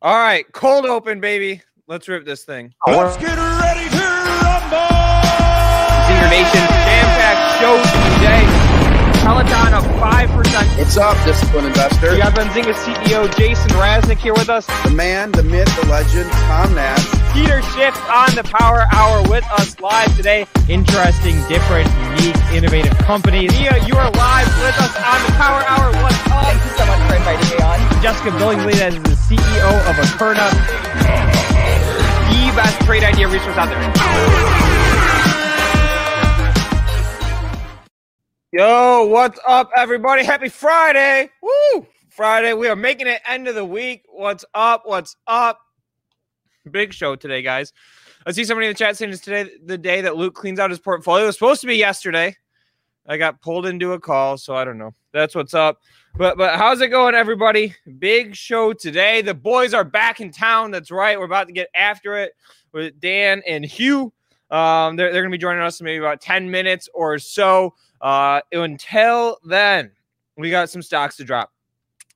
All right, cold open, baby. Let's rip this thing. Let's get ready to rumble. Zinger Nation jam-packed show today. Peloton up five percent. What's up, disciplined investor? We got Benzinga CEO Jason Raznick here with us. The man, the myth, the legend, Tom Nash. Peter Schiff on the Power Hour with us live today. Interesting, different, unique, innovative company. Nia, you are live with us on the Power Hour. What's up? Thank you so much for inviting me on. Jessica Billingsley, that is the CEO of Akerna, the best trade idea resource out there. Yo, what's up, everybody? Happy Friday! Woo! Friday, we are making it end of the week. What's up? What's up? Big show today, guys. I see somebody in the chat saying it's today the day that Luke cleans out his portfolio. It was supposed to be yesterday. I got pulled into a call, so I don't know. That's what's up. But but how's it going, everybody? Big show today. The boys are back in town. That's right. We're about to get after it with Dan and Hugh. Um, they're, they're to be joining us in maybe about 10 minutes or so. Uh, until then, we got some stocks to drop.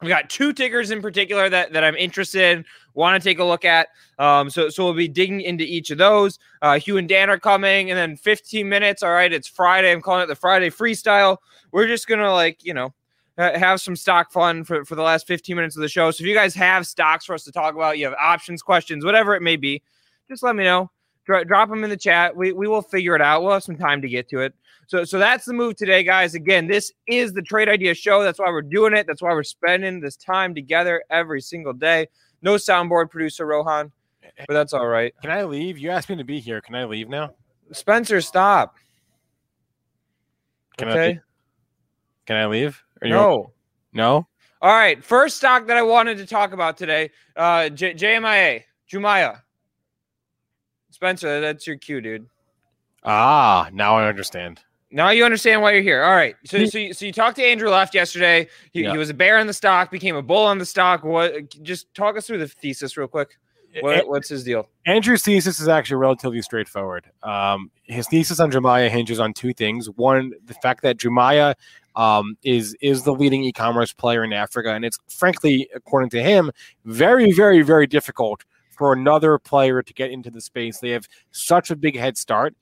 We got two tickers in particular that, that I'm interested in, want to take a look at. Um, so, so we'll be digging into each of those. Uh, Hugh and Dan are coming, and then 15 minutes. All right, it's Friday. I'm calling it the Friday freestyle. We're just gonna like you know have some stock fun for, for the last 15 minutes of the show. So if you guys have stocks for us to talk about, you have options, questions, whatever it may be, just let me know. Dro- drop them in the chat. We, we will figure it out. We'll have some time to get to it. So, so that's the move today, guys. Again, this is the Trade Idea Show. That's why we're doing it. That's why we're spending this time together every single day. No soundboard producer Rohan, but that's all right. Can I leave? You asked me to be here. Can I leave now? Spencer, stop. Can I okay. leave? Can I leave? No. No. All right. First stock that I wanted to talk about today, uh, J- JMIA, Jumaya. Spencer, that's your cue, dude. Ah, now I understand. Now you understand why you're here. All right. So, so, you, so you talked to Andrew Left yesterday. He, Yeah. he was a bear in the stock, became a bull on the stock. What? Just talk us through the thesis real quick. What, what's his deal? Andrew's thesis is actually relatively straightforward. Um, his thesis on Jumaya hinges on two things. One, the fact that Jumaya um, is is the leading e-commerce player in Africa, and it's frankly, according to him, very, very, very difficult for another player to get into the space. They have such a big head start.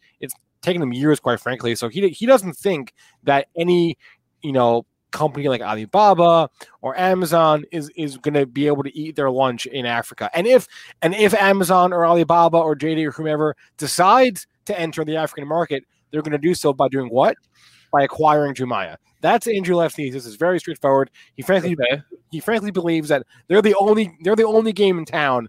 Taken them years, quite frankly. So he he doesn't think that any you know company like Alibaba or Amazon is is going to be able to eat their lunch in Africa. And if and if Amazon or Alibaba or JD or whomever decides to enter the African market, they're going to do so by doing what? By acquiring Jumaya. That's Andrew Left's thesis. It's very straightforward. He frankly Okay. he frankly believes that they're the only they're the only game in town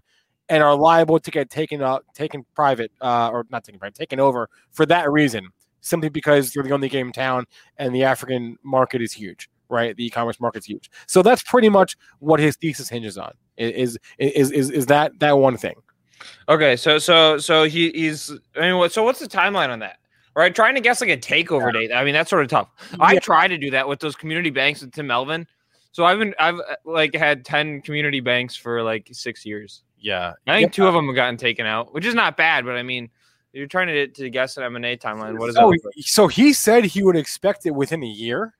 and are liable to get taken up taken private uh, or not taken private taken over for that reason simply because they're the only game in town and the African market is huge right the e-commerce market's huge so that's pretty much what his thesis hinges on is is is is that that one thing Okay. So so so he, he's. I mean. So what's the timeline on that? Right. Trying to guess like a takeover date. I mean, that's sort of tough. I try to do that with those community banks with Tim Melvin. So I've been I've uh, like had ten community banks for like six years. Yeah I think Yeah. two of them have gotten taken out, which is not bad. But I mean, you're trying to to guess an M and A timeline. What is that? so, look like? so he said he would expect it within a year.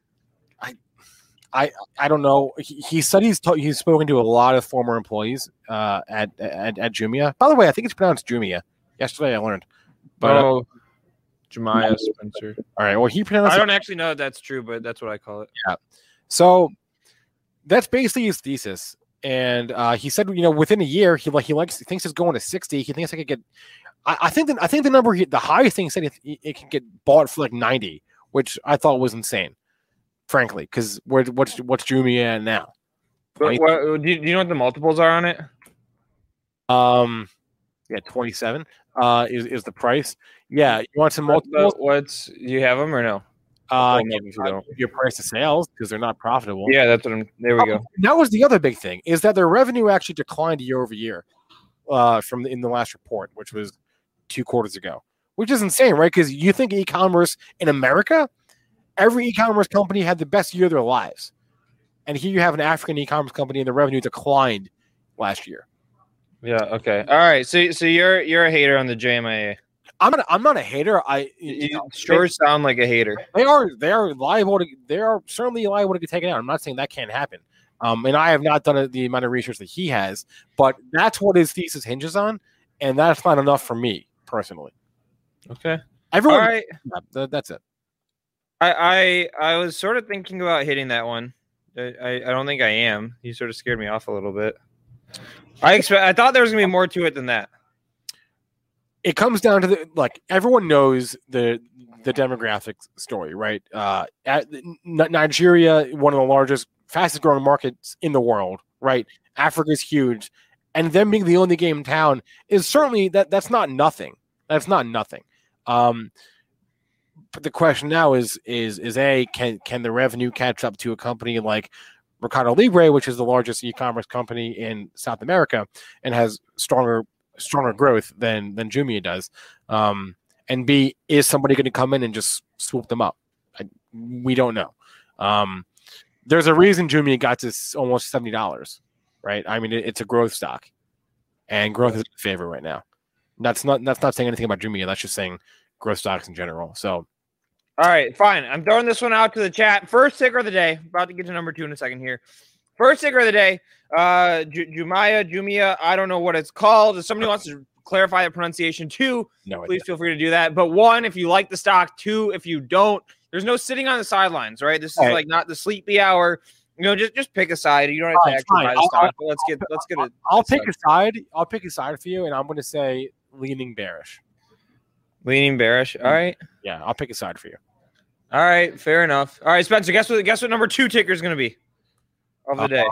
I, I, I don't know. He, he said he's ta- he's spoken to a lot of former employees uh, at, at at Jumia. By the way, I think it's pronounced Jumia. Yesterday I learned. But uh, oh, Jemiah Spencer. all right, well he pronounced I don't actually know if that's true, but that's what I call it. Yeah. So that's basically his thesis. And uh, he said, you know, within a year, he like he likes he thinks it's going to sixty. He thinks I could get. I, I think that I think the number he, the highest thing he said it, it can get bought for like ninety, which I thought was insane, frankly, because where what's what's Jumia at now? But what, do, you, do you know what the multiples are on it? Um, yeah, twenty seven. Uh, is is the price? Yeah, you want some multiples? What's you have them or no? Uh, you your price of sales because they're not profitable. Yeah, that's what I'm. There we Oh, go. That was the other big thing is that their revenue actually declined year over year uh, from the, in the last report, which was two quarters ago, which is insane, right? Because you think e-commerce in America, every e-commerce company had the best year of their lives, and here you have an African e-commerce company and the revenue declined last year. Yeah. Okay. All right. So so you're you're a hater on the JMIA. I'm not, I'm not a hater. I You, you know, sure sound like a hater. they are they are liable to they are certainly liable to get taken out. I'm not saying that can't happen. Um, and I have not done the amount of research that he has, but that's what his thesis hinges on, and that's not enough for me personally. Okay. Everyone, right. yeah, th- that's it. I I I was sort of thinking about hitting that one. I I, I don't think I am. You sort of scared me off a little bit. I expect. I thought there was gonna be more to it than that. It comes down to the like everyone knows the the demographic story, right? Uh, at, Nigeria, one of the largest, fastest growing markets in the world, right? Africa's huge, and them being the only game in town is certainly that that's not nothing. That's not nothing. Um, but the question now is is is a can can the revenue catch up to a company like Mercado Libre, which is the largest e-commerce company in South America and has stronger stronger growth than than Jumia does. Um, and B, is somebody going to come in and just swoop them up? I, we don't know. Um, there's a reason Jumia got to almost seventy dollars, right? I mean, it, it's a growth stock, and growth is in favor right now. That's not that's not saying anything about Jumia. That's just saying growth stocks in general. So All right, fine. I'm throwing this one out to the chat. First ticker of the day. About to get to number two in a second here. First sticker of the day. Uh, Ju- Jumaya, Jumia. I don't know what it's called. If somebody wants to clarify the pronunciation too, no idea. please feel free to do that. But one, if you like the stock. Two, if you don't, there's no sitting on the sidelines, right? This is Right. like not the sleepy hour. You know, just just pick a side. You don't have to actually fine. buy the I'll- But let's get let's get it. I'll pick a side. I'll pick a side for you, and I'm going to say leaning bearish. leaning bearish. All right. Yeah, I'll pick a side for you. All right, fair enough. All right, Spencer. Guess what? Guess what number two ticker is going to be of the Uh, day.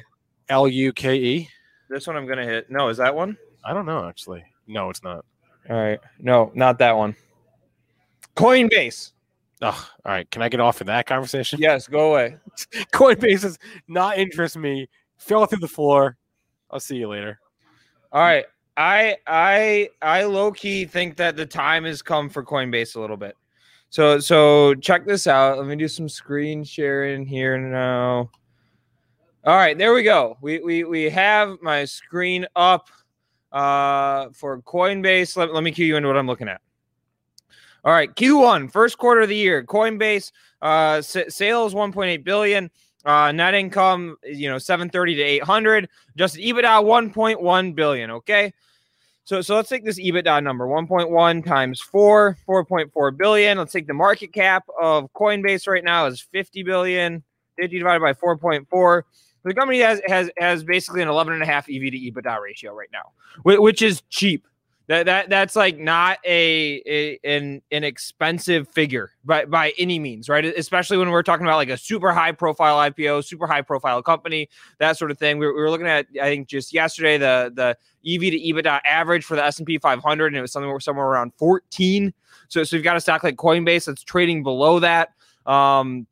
L U K E. This one I'm going to hit. No, is that one? I don't know actually. No, it's not. All right. No, not that one. Coinbase. Ugh, all right. Can I get off of that conversation? Yes, go away. Coinbase does not interest me. Fell through the floor. I'll see you later. All right. I I I low key think that the time has come for Coinbase a little bit. So so check this out. Let me do some screen sharing here now. All right, there we go. We we we have my screen up uh for Coinbase. Let, let me cue you into what I'm looking at. All right, Q1, first quarter of the year, Coinbase uh s- sales 1.8 billion, uh net income, you know, 730 to 800, just EBITDA 1.1 billion, okay? So so let's take this EBITDA number, 1.1 times 4, 4.4 billion. Let's take the market cap of Coinbase right now is 50 billion. 50 divided by 4.4. The company has has has basically an 11 and a half EV to EBITDA ratio right now, which is cheap. That that that's like not a, a an an expensive figure by by any means, right? Especially when we're talking about like a super high profile IPO, super high profile company, that sort of thing. We were, we were looking at I think just yesterday the the EV to EBITDA average for the S and P 500, and it was somewhere somewhere around 14. So so you've got a stock like Coinbase that's trading below that, um,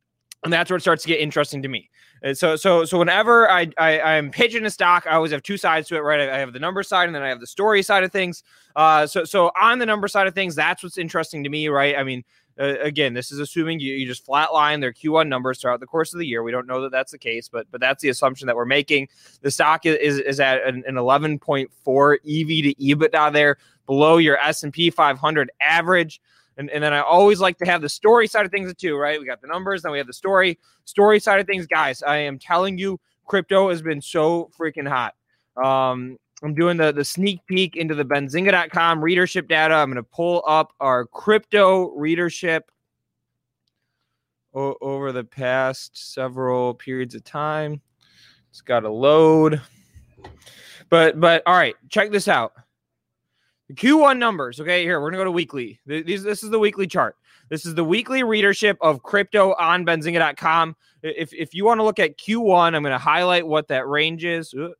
and that's where it starts to get interesting to me. And so so so whenever I, I'm pitching a stock, I always have two sides to it, right? I, have the number side and then I have the story side of things. Uh, so so on the number side of things, that's what's interesting to me, right? I mean, uh, again, this is assuming you, you just flatline their Q1 numbers throughout the course of the year. We don't know that that's the case, but but that's the assumption that we're making. The stock is is, at an, an 11.4 EV to EBITDA there, below your S and P 500 average. And, and then I always like to have the story side of things too, right? We got the numbers, then we have the story. Story side of things, guys. I am telling you, crypto has been so freaking hot. Um, I'm doing the the sneak peek into the Benzinga.com readership data. I'm going to pull up our crypto readership o- over the past several periods of time. It's got to load. But but all right, check this out. The Q1 numbers. Okay, here we're gonna go to weekly. These this is the weekly chart. This is the weekly readership of crypto on benzinga.com. If if you want to look at Q1, I'm gonna highlight what that range is. Oop,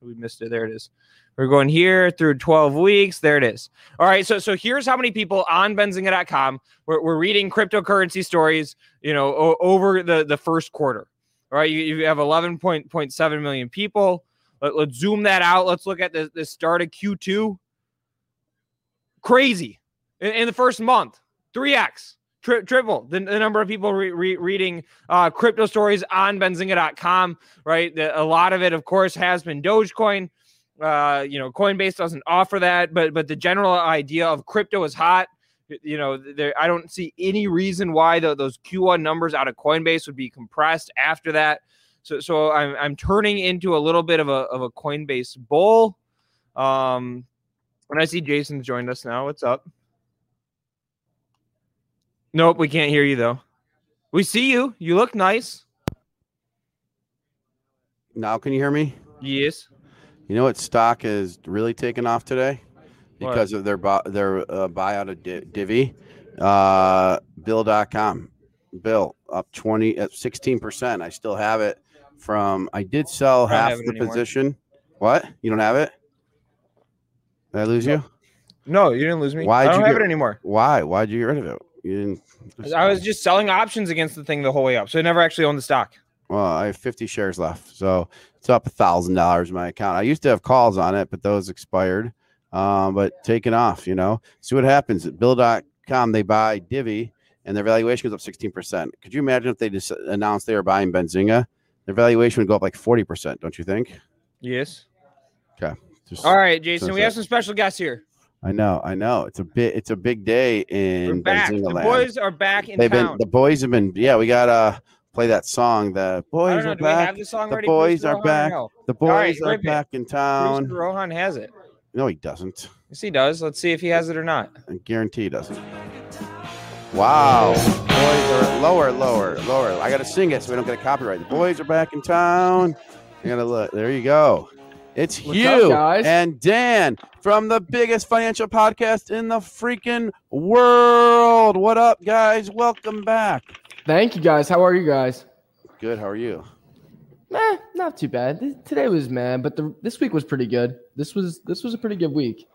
we missed it. There it is. We're going here through 12 weeks. There it is. All right. So so here's how many people on benzinga.com we're, we're reading cryptocurrency stories, you know, o- over the, the first quarter. All right. You, you have 11.7 million people. Let, let's zoom that out. Let's look at the, the start of Q2. Crazy. In, in the first month, 3x. Tri- triple the, the number of people re- re- reading uh, crypto stories on benzinga.com right the, a lot of it of course has been dogecoin uh, you know, Coinbase doesn't offer that, but but the general idea of crypto is hot. You know, there I don't see any reason why the, those Q1 numbers out of Coinbase would be compressed after that. So so I'm I'm turning into a little bit of a of a Coinbase bull. Um, and I see Jason's joined us now. What's up? Nope, we can't hear you though. We see you. You look nice. Now can you hear me? Yes. You know what stock is really taking off today What? because of their bu- their uh, buyout of Di- Divvy. Uh, Bill.com, Bill up twenty at sixteen percent. I still have it from. I did sell I half the anymore. position. What? You don't have it? Did I lose you? No, you didn't lose me. Why'd I don't you have get- it anymore. Why? Why'd you get rid of it? You didn't. I was just selling options against the thing the whole way up, so I never actually owned the stock. Well, I have 50 shares left, so it's up a thousand dollars in my account. I used to have calls on it, but those expired. Um, but taken off, you know. See what happens at Bill.com. They buy Divvy, and their valuation goes up 16 percent. Could you imagine if they just announced they were buying Benzinga? Their valuation would go up like 40 percent. Don't you think? Yes. Just, All right, Jason. So we have some special guests here. I know, I know. It's a bit. It's a big day in. The boys are back in They've town. been. The boys have been. Yeah, we gotta play that song. The boys know. are Do we have back. the The boys are Rohan, back. The right, boys are back in town. Rohan has it. No, he doesn't. Yes, he does. Let's see if he has it or not. I guarantee he doesn't. Wow. Boys are lower, lower, lower. I got to sing it so we don't get a copyright. The boys are back in town. I got to look. There you go. It's What's Hugh up, guys? and Dan from the biggest financial podcast in the freaking world. What up, guys? Welcome back. Thank you guys. How are you guys? Good. How are you? Meh, not too bad. Th- Today was man, but the, this week was pretty good. This was this was a pretty good week.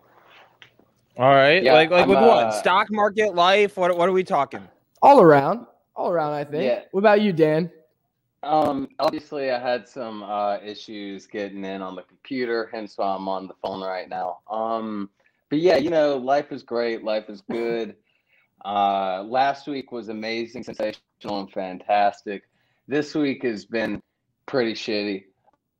All right. Yeah, like like I'm, with what? uh, Stock market, life. What what are we talking? All around, all around. I think. Yeah. What about you, Dan? Um, obviously, I had some uh, issues getting in on the computer, hence why I'm on the phone right now. Um, but yeah, you know, life is great. Life is good. Uh, last week was amazing, sensational, and fantastic. This week has been pretty shitty.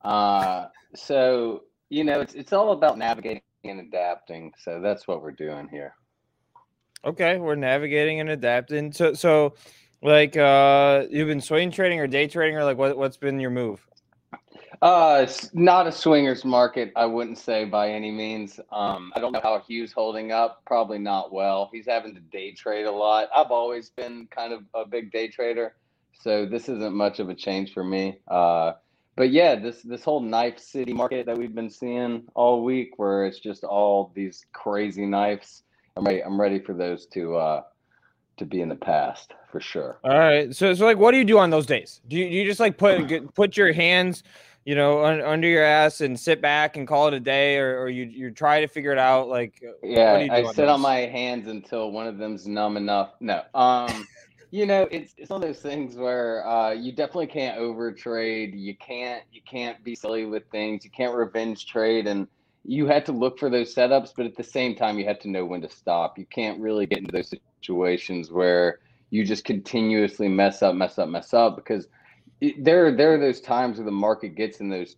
Uh, so you know, it's it's all about navigating and adapting. So that's what we're doing here. Okay, we're navigating and adapting. So so like uh you've been swing trading or day trading or like what what's been your move? Uh, it's not a swingers market, I wouldn't say by any means. Um, I don't know how Hugh's holding up. Probably not well. He's having to day trade a lot. I've always been kind of a big day trader, so this isn't much of a change for me. Uh, but yeah, this this whole knife city market that we've been seeing all week, where it's just all these crazy knives. I'm ready. I'm ready for those to uh, to be in the past for sure. All right. So so like what do you do on those days? Do you, do you just like put put your hands, you know, un, under your ass and sit back and call it a day or, or you you try to figure it out like uh, Yeah, what do you do I on sit on my hands until one of them's numb enough. No, um, you know, it's it's one of those things where uh, you definitely can't over trade. You can't you can't be silly with things. You can't revenge trade, and you had to look for those setups, but at the same time, you had to know when to stop. You can't really get into those situations where you just continuously mess up, mess up, mess up because it, there there are those times where the market gets in those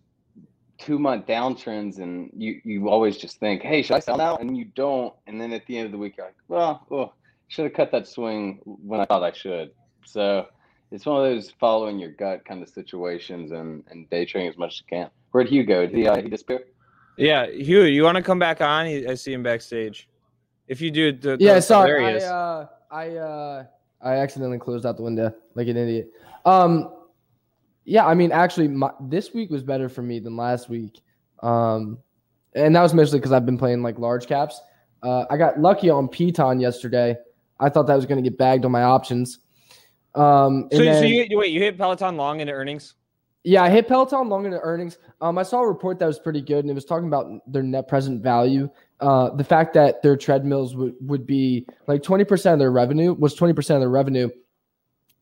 two month downtrends and you you always just think hey should i sell now? And you don't and then at the end of the week you're like well oh, should have cut that swing when i thought i should. So it's one of those following your gut kind of situations and and day trading as much as you can. Where'd hugh go did he, uh, he disappear Yeah, Hugh, you want to come back on? I see him backstage. If you do, th- Yeah, sorry. he I uh, I uh, I accidentally closed out the window like an idiot. Um, yeah, I mean, actually, my, this week was better for me than last week. Um, and that was mostly because I've been playing like large caps. Uh, I got lucky on Piton yesterday. I thought that was going to get bagged on my options. Um, So, and so then- you wait, you hit Peloton long into earnings. Yeah, I hit Peloton long into earnings. Um, I saw a report that was pretty good, and it was talking about their net present value. Uh, the fact that their treadmills would, would be like 20% of their revenue was 20% of their revenue.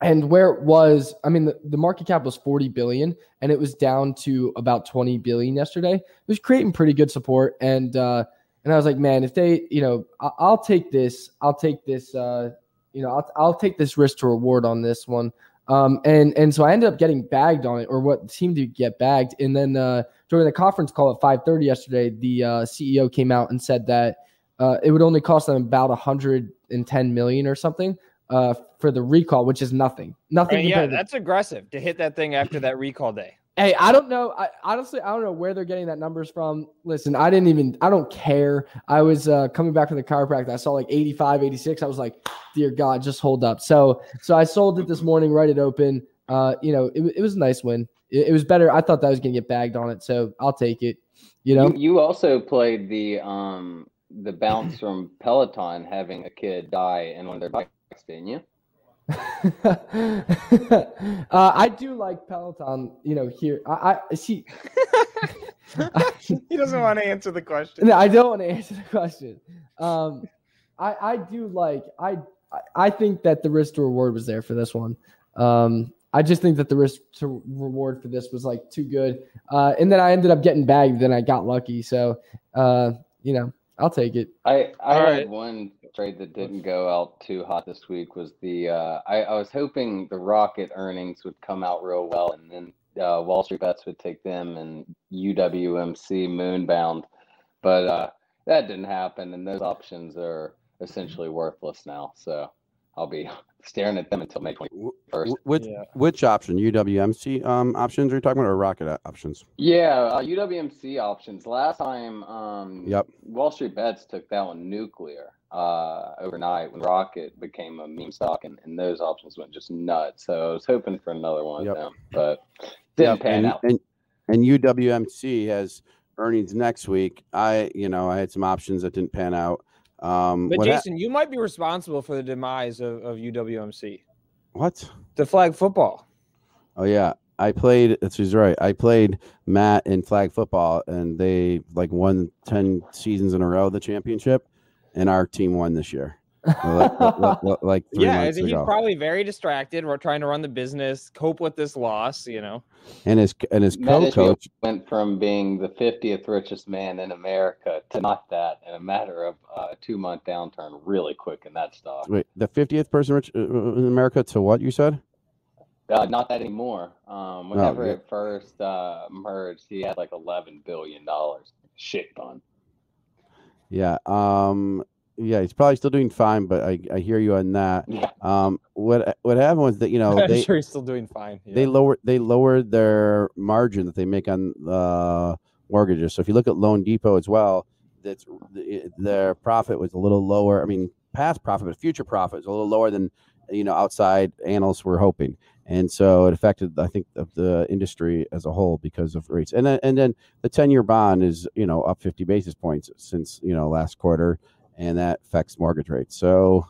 And where it was, I mean, the, the market cap was 40 billion and it was down to about 20 billion yesterday. It was creating pretty good support. And, uh, and I was like, man, if they, you know, I, I'll take this, I'll take this, uh, you know, I'll, I'll take this risk to reward on this one. Um, and and so I ended up getting bagged on it, or what seemed to get bagged. And then uh, during the conference call at 5:30 yesterday, the uh, CEO came out and said that uh, it would only cost them about 110 million or something uh, for the recall, which is nothing. I Nothing. mean, yeah, that's aggressive to hit that thing after that recall day. Hey, I don't know. I honestly, I don't know where they're getting that numbers from. Listen, I didn't even, I don't care. I was uh, coming back from the chiropractor. I saw like 85, 86. I was like, dear God, just hold up. So, so I sold it this morning, right it open. Uh, you know, it, it was a nice win. It, it was better. I thought that I was going to get bagged on it. So I'll take it. You know, You, you also played the um the bounce from Peloton having a kid die in one of their bikes, didn't you? uh, I do like Peloton, you know, here. I, I see. he doesn't want to answer the question. No, I don't want to answer the question. Um, I I do like I I- I think that the risk to reward was there for this one. Um, I just think that the risk to reward for this was like too good. Uh, and then I ended up getting bagged. Then I got lucky. So uh, you know, I'll take it. I I All had right. one trade that didn't go out too hot this week was the uh, I, I was hoping the Rocket earnings would come out real well and then uh, Wall Street bets would take them and UWMC Moonbound, but uh, that didn't happen and those options are essentially worthless now. So I'll be staring at them until May twenty first. Which Yeah. which option? UWMC um options are you talking about or rocket options? Yeah, uh, UWMC options. Last time, um, Yep. Wall Street Bets took that one nuclear uh, overnight when Rocket became a meme stock, and, and those options went just nuts. So I was hoping for another one Yep. of them, but didn't Yep, pan and, out. And, and UWMC has earnings next week. I you know I had some options that didn't pan out. Um, But what hap- Jason, you might be responsible for the demise of, of UWMC, what? the flag football. Oh yeah, I played. That's he's right. I played Matt in flag football, and they like won ten seasons in a row the championship, and our team won this year. like, like- like- like three Yeah, he's ago. probably very distracted. We're trying to run the business, cope with this loss. You know, and his and his co-coach. went from being the 50th richest man in America to not that in a matter of uh, two month downturn, really quick in that stock. Wait, the fiftieth person rich uh, in America to what you said? Uh, not that anymore. Um, whenever yeah. it first uh, merged, he had like 11 billion dollars. Shit ton. Yeah. Um. Yeah, he's probably still doing fine, but I, I hear you on that. Yeah. Um. What what happened was that you know they sure he's still doing fine. they yeah. lowered they lowered their margin that they make on uh, mortgages. So if you look at Loan Depot as well, that's the- their profit was a little lower. I mean, past profit, but future profit is a little lower than you know outside analysts were hoping, and so it affected I think the industry as a whole because of rates. And then and then the ten year bond is you know up fifty basis points since you know last quarter, and that affects mortgage rates. So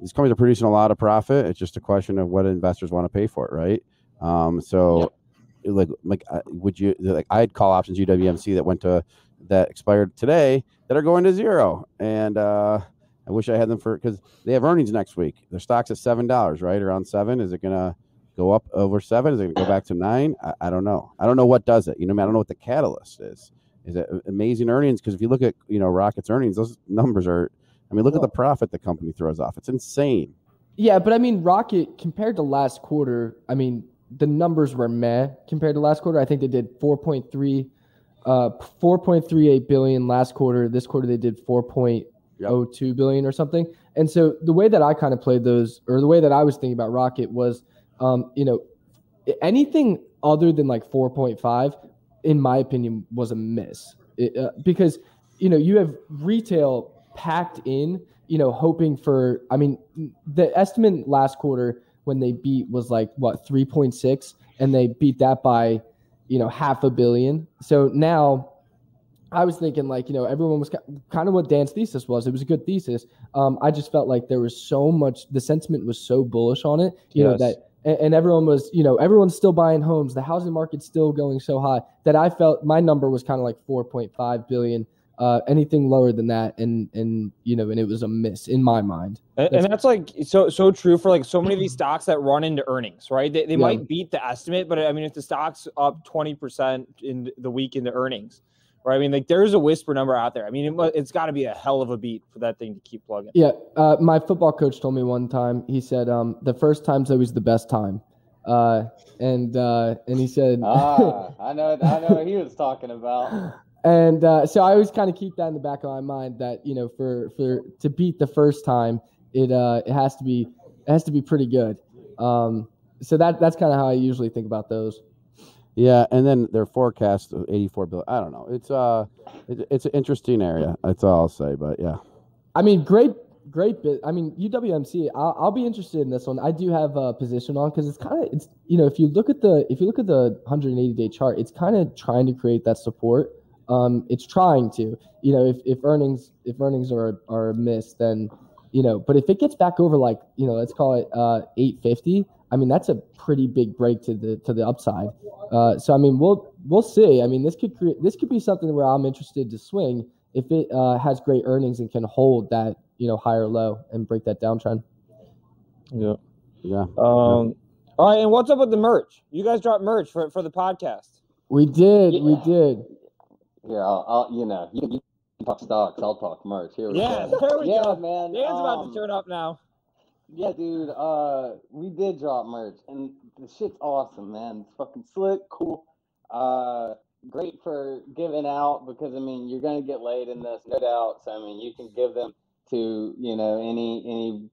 these companies are producing a lot of profit. It's just a question of what investors want to pay for it, right? Um, so like like uh, would you like i'd call options UWMC that went to that expired today that are going to zero, and uh, I wish I had them for because they have earnings next week. Their stock's at seven dollars, right around seven. Is it gonna go up over seven? Is it gonna go back to nine? I, I don't know. I don't know what does it. You know, I don't know what the catalyst is. Is it amazing earnings? Because if you look at you know Rocket's earnings, those numbers are. I mean, look at the profit the company throws off. It's insane. Yeah, but I mean, Rocket compared to last quarter, I mean, the numbers were meh compared to last quarter. I think they did 4.3, uh, 4.38 billion last quarter. This quarter they did 4.02 billion or something. And so the way that I kind of played those, or the way that I was thinking about Rocket was, um, you know, anything other than like 4.5, in my opinion, was a miss It, uh, because you know you have retail packed in you know hoping for i mean the estimate last quarter when they beat was like what 3.6 and they beat that by you know half a billion so now I was thinking like you know everyone was kind of what Dan's thesis was. It was a good thesis. Um, I just felt like there was so much. The sentiment was so bullish on it. You know that, and, and everyone was you know everyone's still buying homes. The housing market's still going so high that I felt my number was kind of like four point five billion. Uh, anything lower than that, and and you know, and it was a miss in my mind. And, That's- and that's like so so true for like so many of these stocks that run into earnings, right? They, they Yeah. might beat the estimate, but I mean, if the stock's up twenty percent in the week into earnings, right? I mean, like there's a whisper number out there. I mean, it, it's got to be a hell of a beat for that thing to keep plugging. Yeah, uh, my football coach told me one time. He said, um, "The first time's always the best time," uh, and uh, and he said, Ah, I know, I know what he was talking about. and uh, so I always kind of keep that in the back of my mind that you know for for to beat the first time, it uh it has to be it has to be pretty good. Um, so that that's kind of how I usually think about those. Yeah, and then their forecast of 84 billion. I don't know. It's uh, it, it's an interesting area. That's all I'll say. But yeah, I mean, great, great bit. I mean, UWMC. I'll, I'll be interested in this one. I do have a position on because it's kind of it's you know if you look at the if you look at the 180 day chart, it's kind of trying to create that support. Um, it's trying to you know if, if earnings if earnings are are a miss, then you know. But if it gets back over like you know let's call it uh 850. I mean that's a pretty big break to the to the upside. Uh, so I mean we'll we'll see. I mean this could create this could be something where I'm interested to swing if it uh, has great earnings and can hold that you know higher low and break that downtrend. Yeah. yeah. Um. All right, and what's up with the merch? You guys dropped merch for for the podcast. We did, we did. Yeah, I'll, I'll you know, you, you talk stocks, I'll talk merch. Here we Yeah, go. there we yeah, go. man. Dan's about um, to turn up now. Yeah, dude. Uh, we did drop merch, and the shit's awesome, man. It's fucking slick, cool. Uh, great for giving out because I mean you're gonna get laid in this, no doubt. So I mean you can give them to you know any any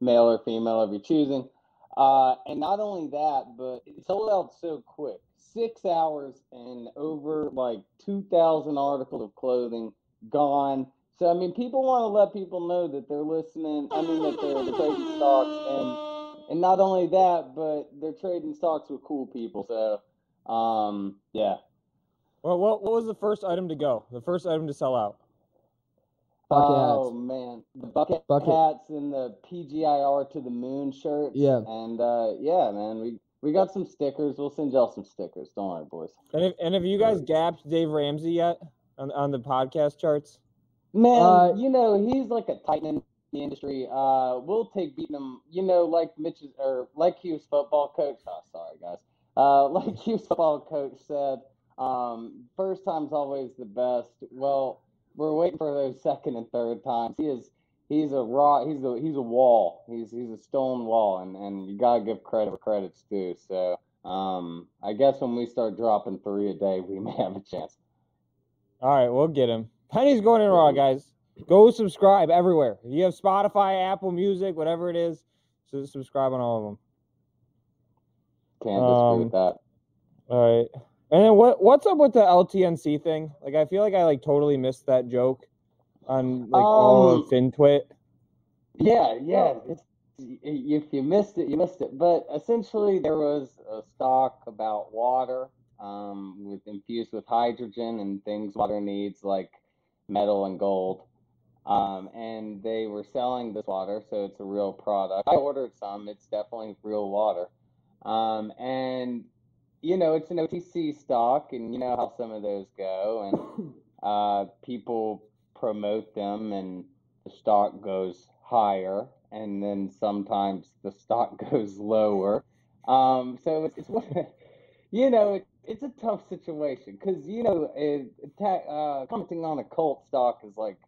male or female of your choosing. Uh, and not only that, but it sold out so quick. Six hours and over like two thousand articles of clothing gone. So I mean, people want to let people know that they're listening. I mean, that they're, they're trading stocks, and and not only that, but they're trading stocks with cool people. So, um, yeah. Well, what what was the first item to go? The first item to sell out. Bucket oh hats. man, the bucket, Bucket. hats and the PGIR to the moon shirts. Yeah. And uh, yeah, man, we we got some stickers. We'll send y'all some stickers. Don't worry, boys. And if, and have you guys gapped Dave Ramsey yet on on the podcast charts? Man, Uh, you know, he's like a titan in the industry. Uh, we'll take beating him, you know, like Mitch's or like Hugh's football coach. Oh, sorry, guys. Uh, like Hugh's football coach said, um, first time's always the best. Well, we're waiting for those second and third times. He is he's a raw he's a he's a wall. He's he's a stone wall and, and you gotta give credit where credit's due. So um I guess when we start dropping three a day we may have a chance. All right, we'll get him. Penny's going in raw, guys. Go subscribe everywhere. If you have Spotify, Apple Music, whatever it is, so subscribe on all of them. Can't disagree with Um, that. All right. And then what what's up with the LTNC thing? Like I feel like I like totally missed that joke on like all Um, of FinTwit. Yeah, yeah. It's, if you missed it, you missed it. But essentially, there was a stock about water, um, with infused with hydrogen and things water needs, like metal and gold. Um, and they were selling this water, so it's a real product. I ordered some. It's definitely real water. Um, and you know, it's an OTC stock, and you know how some of those go, and uh, people promote them, and the stock goes higher, and then sometimes the stock goes lower. Um, so it's, it's you know, it's a tough situation because you know, it, uh, commenting on a cult stock is like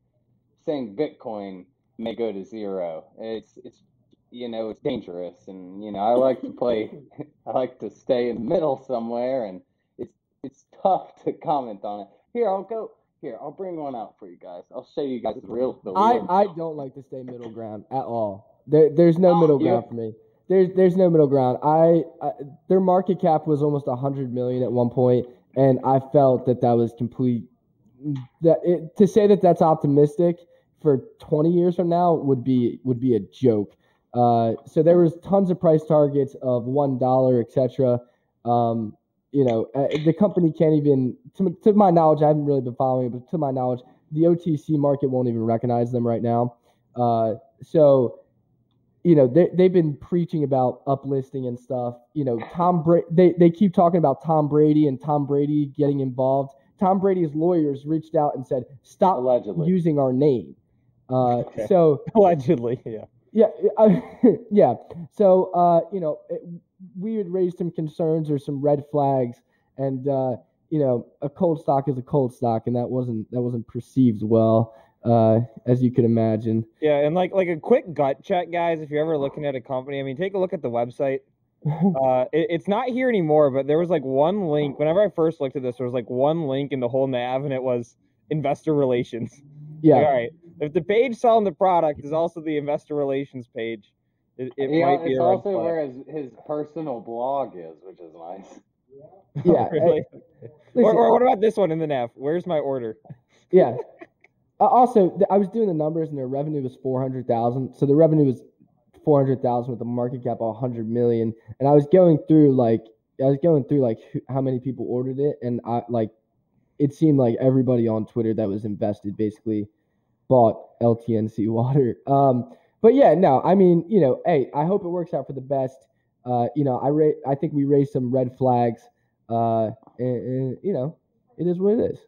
saying Bitcoin may go to zero. It's it's you know it's dangerous, and you know I like to play. I like to stay in the middle somewhere, and it's it's tough to comment on it. Here, I'll go. Here, I'll bring one out for you guys. I'll show you guys the real. The I, I don't like to stay middle ground at all. There, there's no Oh, middle yeah. ground for me. There's there's no middle ground. I, I their market cap was almost hundred million at one point, and I felt that that was complete. That it, to say that that's optimistic for 20 years from now would be would be a joke. Uh, so there was tons of price targets of one dollar, etc. Um, you know, uh, the company can't even, to, to my knowledge, I haven't really been following it, but to my knowledge, the OTC market won't even recognize them right now. Uh, so, you know, they, they've been preaching about uplisting and stuff. You know, Tom Brady, they, they keep talking about Tom Brady and Tom Brady getting involved. Tom Brady's lawyers reached out and said, stop Allegedly. using our name. Uh, Okay. So, Allegedly, yeah. yeah, uh, yeah. So, uh, you know, it, we had raised some concerns or some red flags, and uh, you know, a cold stock is a cold stock, and that wasn't that wasn't perceived well, uh, as you could imagine. Yeah, and like like a quick gut check, guys. If you're ever looking at a company, I mean, take a look at the website. Uh, it, it's not here anymore, but there was like one link. Whenever I first looked at this, there was like one link in the whole nav, and it was investor relations. Yeah. Like, all right. If the page selling the product is also the investor relations page, it, it yeah, might be it's also flag. where his, his personal blog is, which is nice. Yeah. really? uh, Or, or what about this one in the nav? Where's my order? Yeah. Uh, also, th- I was doing the numbers, and their revenue was four hundred thousand. So the revenue was four hundred thousand with a market cap of hundred million. And I was going through like I was going through like how many people ordered it, and I like it seemed like everybody on Twitter that was invested basically bought LTNC water. Um, but yeah, no, I mean, you know, hey, I hope it works out for the best. Uh, you know, I ra- I think we raised some red flags. Uh, and, and you know, it is what it is.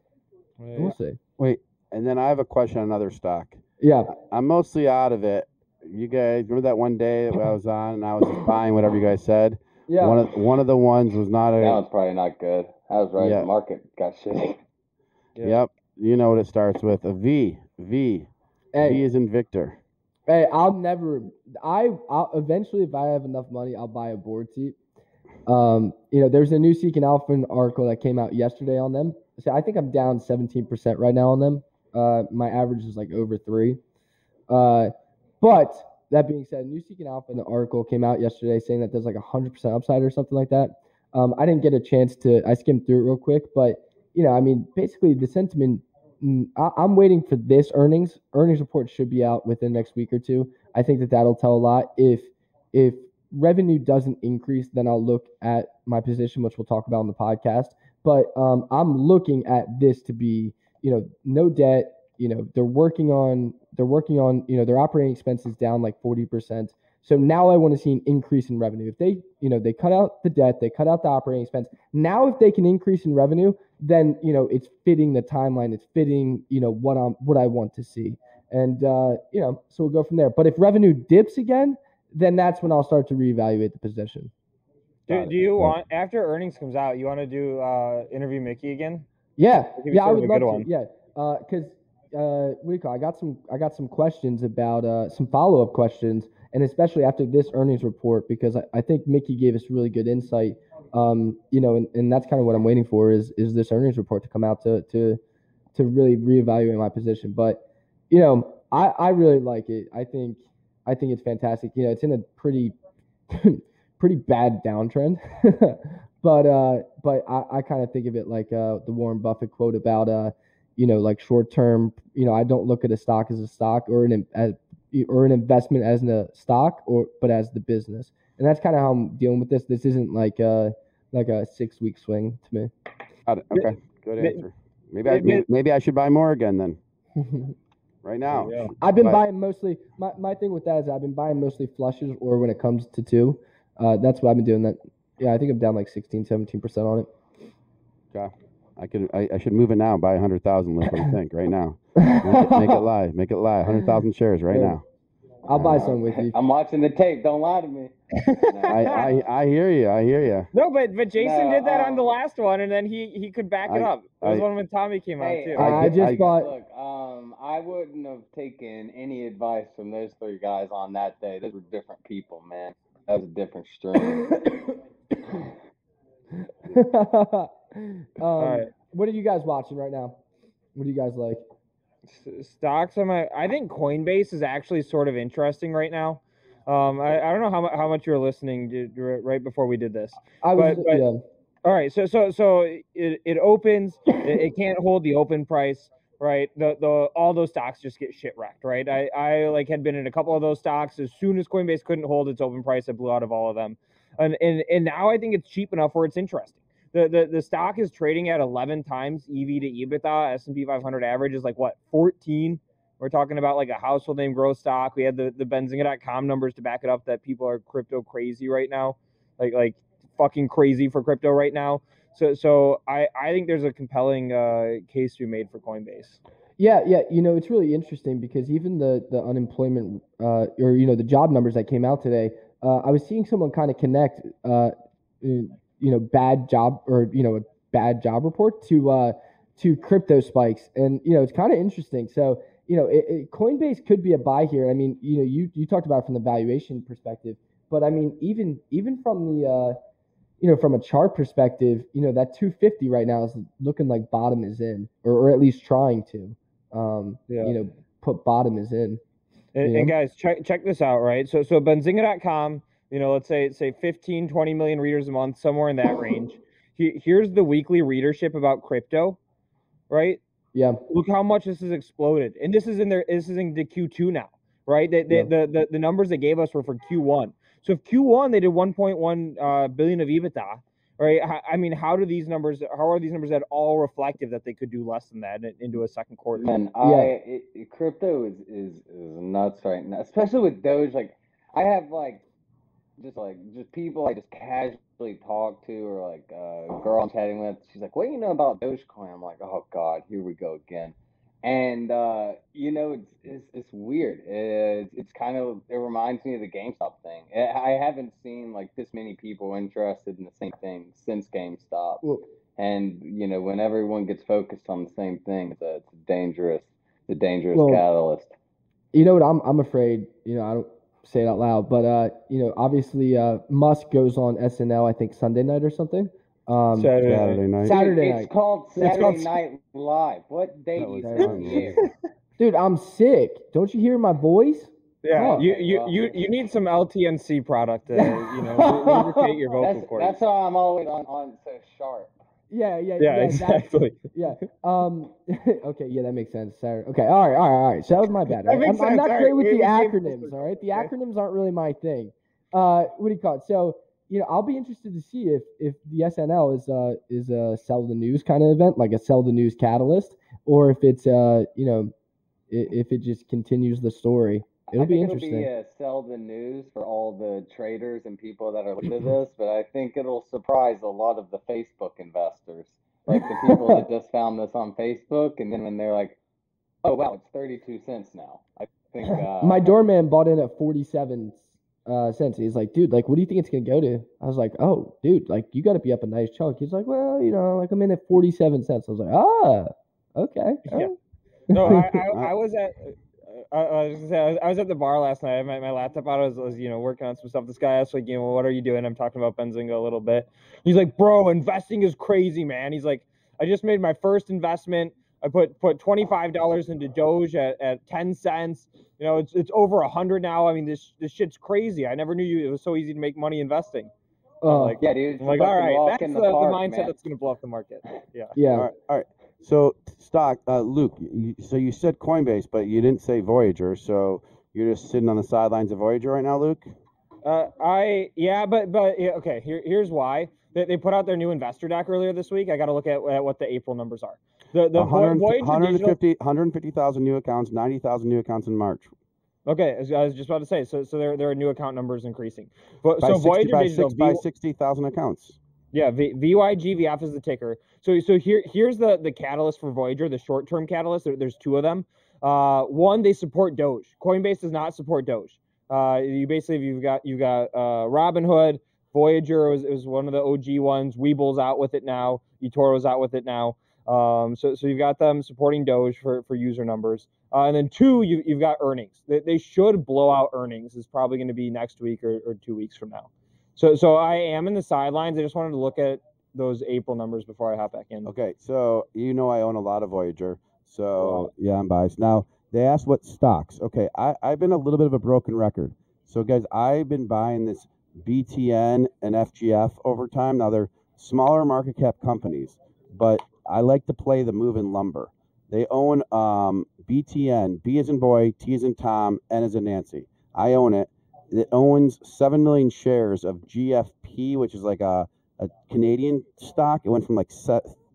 We'll see. Wait, and then I have a question on another stock. Yeah. I'm mostly out of it. You guys remember that one day that I was on and I was just buying whatever you guys said. Yeah. One of one of the ones was not a. That a. one's probably not good. That was right. Yeah. The market got shitty. Yeah. Yep. You know what it starts with? A V. V. V Hey, is in Victor. hey, I'll never. I I'll, eventually, if I have enough money, I'll buy a board seat. Um, you know, there's a new Seeking Alpha article that came out yesterday on them. So I think I'm down 17% right now on them. Uh, my average is like over three. Uh, but that being said, New and Alpha an article came out yesterday saying that there's like a 100% upside or something like that. Um, I didn't get a chance to. I skimmed through it real quick, but you know, I mean, basically the sentiment. mm, I, I'm waiting for this earnings. Earnings report should be out within the next week or two. I think that that'll tell a lot. If if revenue doesn't increase, then I'll look at my position, which we'll talk about on the podcast. But um, I'm looking at this to be, you know, no debt. You know, they're working on they're working on you know their operating expenses down like forty percent. So now I want to see an increase in revenue. If they, you know, they cut out the debt, they cut out the operating expense. Now, if they can increase in revenue, then you know it's fitting the timeline. It's fitting, you know, what I'm what I want to see, and uh, you know, so we'll go from there. But if revenue dips again, then that's when I'll start to reevaluate the position. Do, do you want after earnings comes out, you want to do uh interview Mickey again? Yeah, yeah, I would love to. one. Yeah, because uh, what do you call? it? I got some. I got some questions about uh, some follow up questions, and especially after this earnings report, because I, I think Mickey gave us really good insight. Um, you know, and, and that's kind of what I'm waiting for is is this earnings report to come out to to to really reevaluate my position. But you know, I I really like it. I think I think it's fantastic. You know, it's in a pretty pretty bad downtrend. but uh but I, I kind of think of it like uh the Warren Buffett quote about uh you know like short term you know I don't look at a stock as a stock or an as, or an investment as a stock or but as the business. And that's kind of how I'm dealing with this. This isn't like uh like a 6 week swing to me. Got it. Okay. Good answer. Maybe I maybe, maybe I should buy more again then. Right now. Yeah. I've been Right. buying mostly. My, my thing with that is I've been buying mostly flushes or when it comes to two. Uh, that's what I've been doing. That yeah, I think I'm down like 16, 17 percent on it. I could I, I should move it now. Buy a hundred thousand. Let me think right now. Make it, make it live. Make it live. Hundred thousand shares right Yeah. now. I'll buy some with you. I'm watching the tape. Don't lie to me. I, I I hear you. I hear you. No, but but Jason No, did that on the um, last one, and then he he could back it up. It was I- one when Tommy came Hey, out too. I, I just I- bought. Look, um, I wouldn't have taken any advice from those three guys on that day. Those were different people, man. That was a different stream. um, right. What are you guys watching right now? What do you guys like? S- stocks on my I think Coinbase is actually sort of interesting right now. Um, I, I don't know how, how much you were listening to, to- right before we did this. I was But- but- yeah. All right, so so so it, it opens. it, it can't hold the open price, right? The the all those stocks just get shit wrecked, right? I I like had been in a couple of those stocks. As soon as Coinbase couldn't hold its open price, I blew out of all of them, and and and now I think it's cheap enough where it's interesting the the, the stock is trading at 11 times EV to EBITDA. S&P 500 average is like what 14. We're talking about like a household name growth stock. We had the the Benzinga.com numbers to back it up that people are crypto crazy right now, like like fucking crazy for crypto right now. So so I I think there's a compelling uh, case to be made for Coinbase. Yeah, yeah. You know, it's really interesting because even the the unemployment uh, or you know the job numbers that came out today, uh, I was seeing someone kind of connect, uh, you know, bad job or you know a bad job report to uh, to crypto spikes, and you know it's kind of interesting. So you know, it, it, Coinbase could be a buy here. I mean, you know, you you talked about it from the valuation perspective, but I mean, even even from the uh, you know, from a chart perspective, you know, that 250 right now is looking like bottom is in, or, or at least trying to um, Yeah. you know, put bottom is in. And, and guys, check check this out, right? So so Benzinga.com, you know, let's say say 15, 20 million readers a month, somewhere in that range. He- Here's the weekly readership about crypto, right? Yeah. Look how much this has exploded, and this is in there. this is in the Q2 now, right? The the, Yeah. the, the the numbers they gave us were for Q1. So if Q1 they did 1.1 uh, billion of EBITDA, right? I mean, how do these numbers? How are these numbers at all reflective that they could do less than that into a second quarter? Man, Yeah. I it, it- crypto is, is is nuts right now, especially with Doge. Like, I have like just like just people I just casually talk to, or like uh, a girl I'm chatting with. She's like, "What do you know about Dogecoin?" I'm like, "Oh God, here we go again." And uh, you know, it's it's, it's weird. It's, it's kind of it reminds me of the GameStop thing. I I haven't seen like this many people interested in the same thing since GameStop. Well, And you know, when everyone gets focused on the same thing, it's a, it's a dangerous, a dangerous Well, catalyst. you know what? I'm I'm afraid. You know, I don't say it out loud, but uh, you know, obviously, uh, Musk goes on SNL. I think Sunday night or something. Um, Saturday night. Saturday night. Saturday night. it's called It's Saturday called- Night Live. What day That do you was think fun, he man. is? Dude, I'm sick. Don't you hear my voice? Yeah, Oh. you, you, Well, you, you need some LTNC product to, you know, lubricate your vocal That's, cords. that's why I'm always on, on so sharp. Yeah, yeah, yeah, that's- exactly. yeah. Um. okay. Yeah, that makes sense. Saturday. Okay. All right. All right. All right. So that was my bad. That all right? makes I'm, I'm not all great right, with the acronyms. All right. The acronyms aren't really my thing. Uh, what do you call it? So you know, I'll be interested to see if if the SNL is a is a sell the news kind of event, like a sell the news catalyst, or if it's uh you know, if it just continues the story. It'll be interesting. It'll be a sell the news for all the traders and people that are listening to this, but I think it'll surprise a lot of the Facebook investors, like the people that just found this on Facebook, and then when they're like, "Oh wow, it's thirty-two cents now." I think uh, My doorman bought in at 47 uh, cents. He's like, dude, like, what do you think it's to go to? I was like, oh, dude, like, you got to be up a nice chunk. He's like, well, you know, like, I'm in at 47 cents. I was like, ah, okay. Yeah. alright." No, I, I, I was at. I, I was gonna say I was, I was at the bar last night. My, my laptop out. I was, was, you know, working on some stuff. This guy asked like, you know, what are you doing? I'm talking about Benzinga a little bit. He's like, bro, investing is crazy, man. He's like, I just made my first investment. I put put twenty five dollars into Doge at, at ten cents. You know, it's it's over a hundred now. I mean, this this shit's crazy. I never knew you. It was so easy to make money investing. I'm Oh, like, yeah, dude, I'm like, all fucking right, walk that's in the, the the mindset man. that's gonna blow up the market. Yeah. yeah. All right, all right. So stock, uh, Luke. You, so you said Coinbase, but you didn't say Voyager. So you're just sitting on the sidelines of Voyager right now, Luke. Uh, I yeah, but but yeah, okay. Here here's why they, they put out their new investor deck earlier this week. I got to look at, at what the April numbers are. The the Vo- 100 Voyager Digital. 150 150,000 new accounts, 90,000 new accounts in March. Okay, as I was just about to say. So so there there are new account numbers increasing. But By so 60, Voyager by, Digital. six, by V- 60,000 accounts. Yeah, v- VYGVF is the ticker. So so here here's the the catalyst for Voyager, the short term catalyst. There, there's two of them. Uh, one they support Doge. Coinbase does not support Doge. Uh, you basically you've got you've got uh, Robinhood, Voyager was was one of the OG ones. Webull's out with it now. eToro's out with it now. Um, so so you've got them supporting Doge for for user numbers. Uh, and then two, you, you've got earnings. They, they should blow out earnings. Is probably going to be next week or, or two weeks from now. So so I am in the sidelines. I just wanted to look at those April numbers before I hop back in. Okay, so you know I own a lot of Voyager. So yeah, I'm biased. Now they asked what stocks. Okay, I, I've been a little bit of a broken record. So guys, I've been buying this BTN and FGF over time. Now they're smaller market cap companies, but I like to play the move in lumber. They own um, BTN, B as in boy, T as in Tom, N as in Nancy. I own it. It owns seven million shares of GFP, which is like a a Canadian stock. It went from like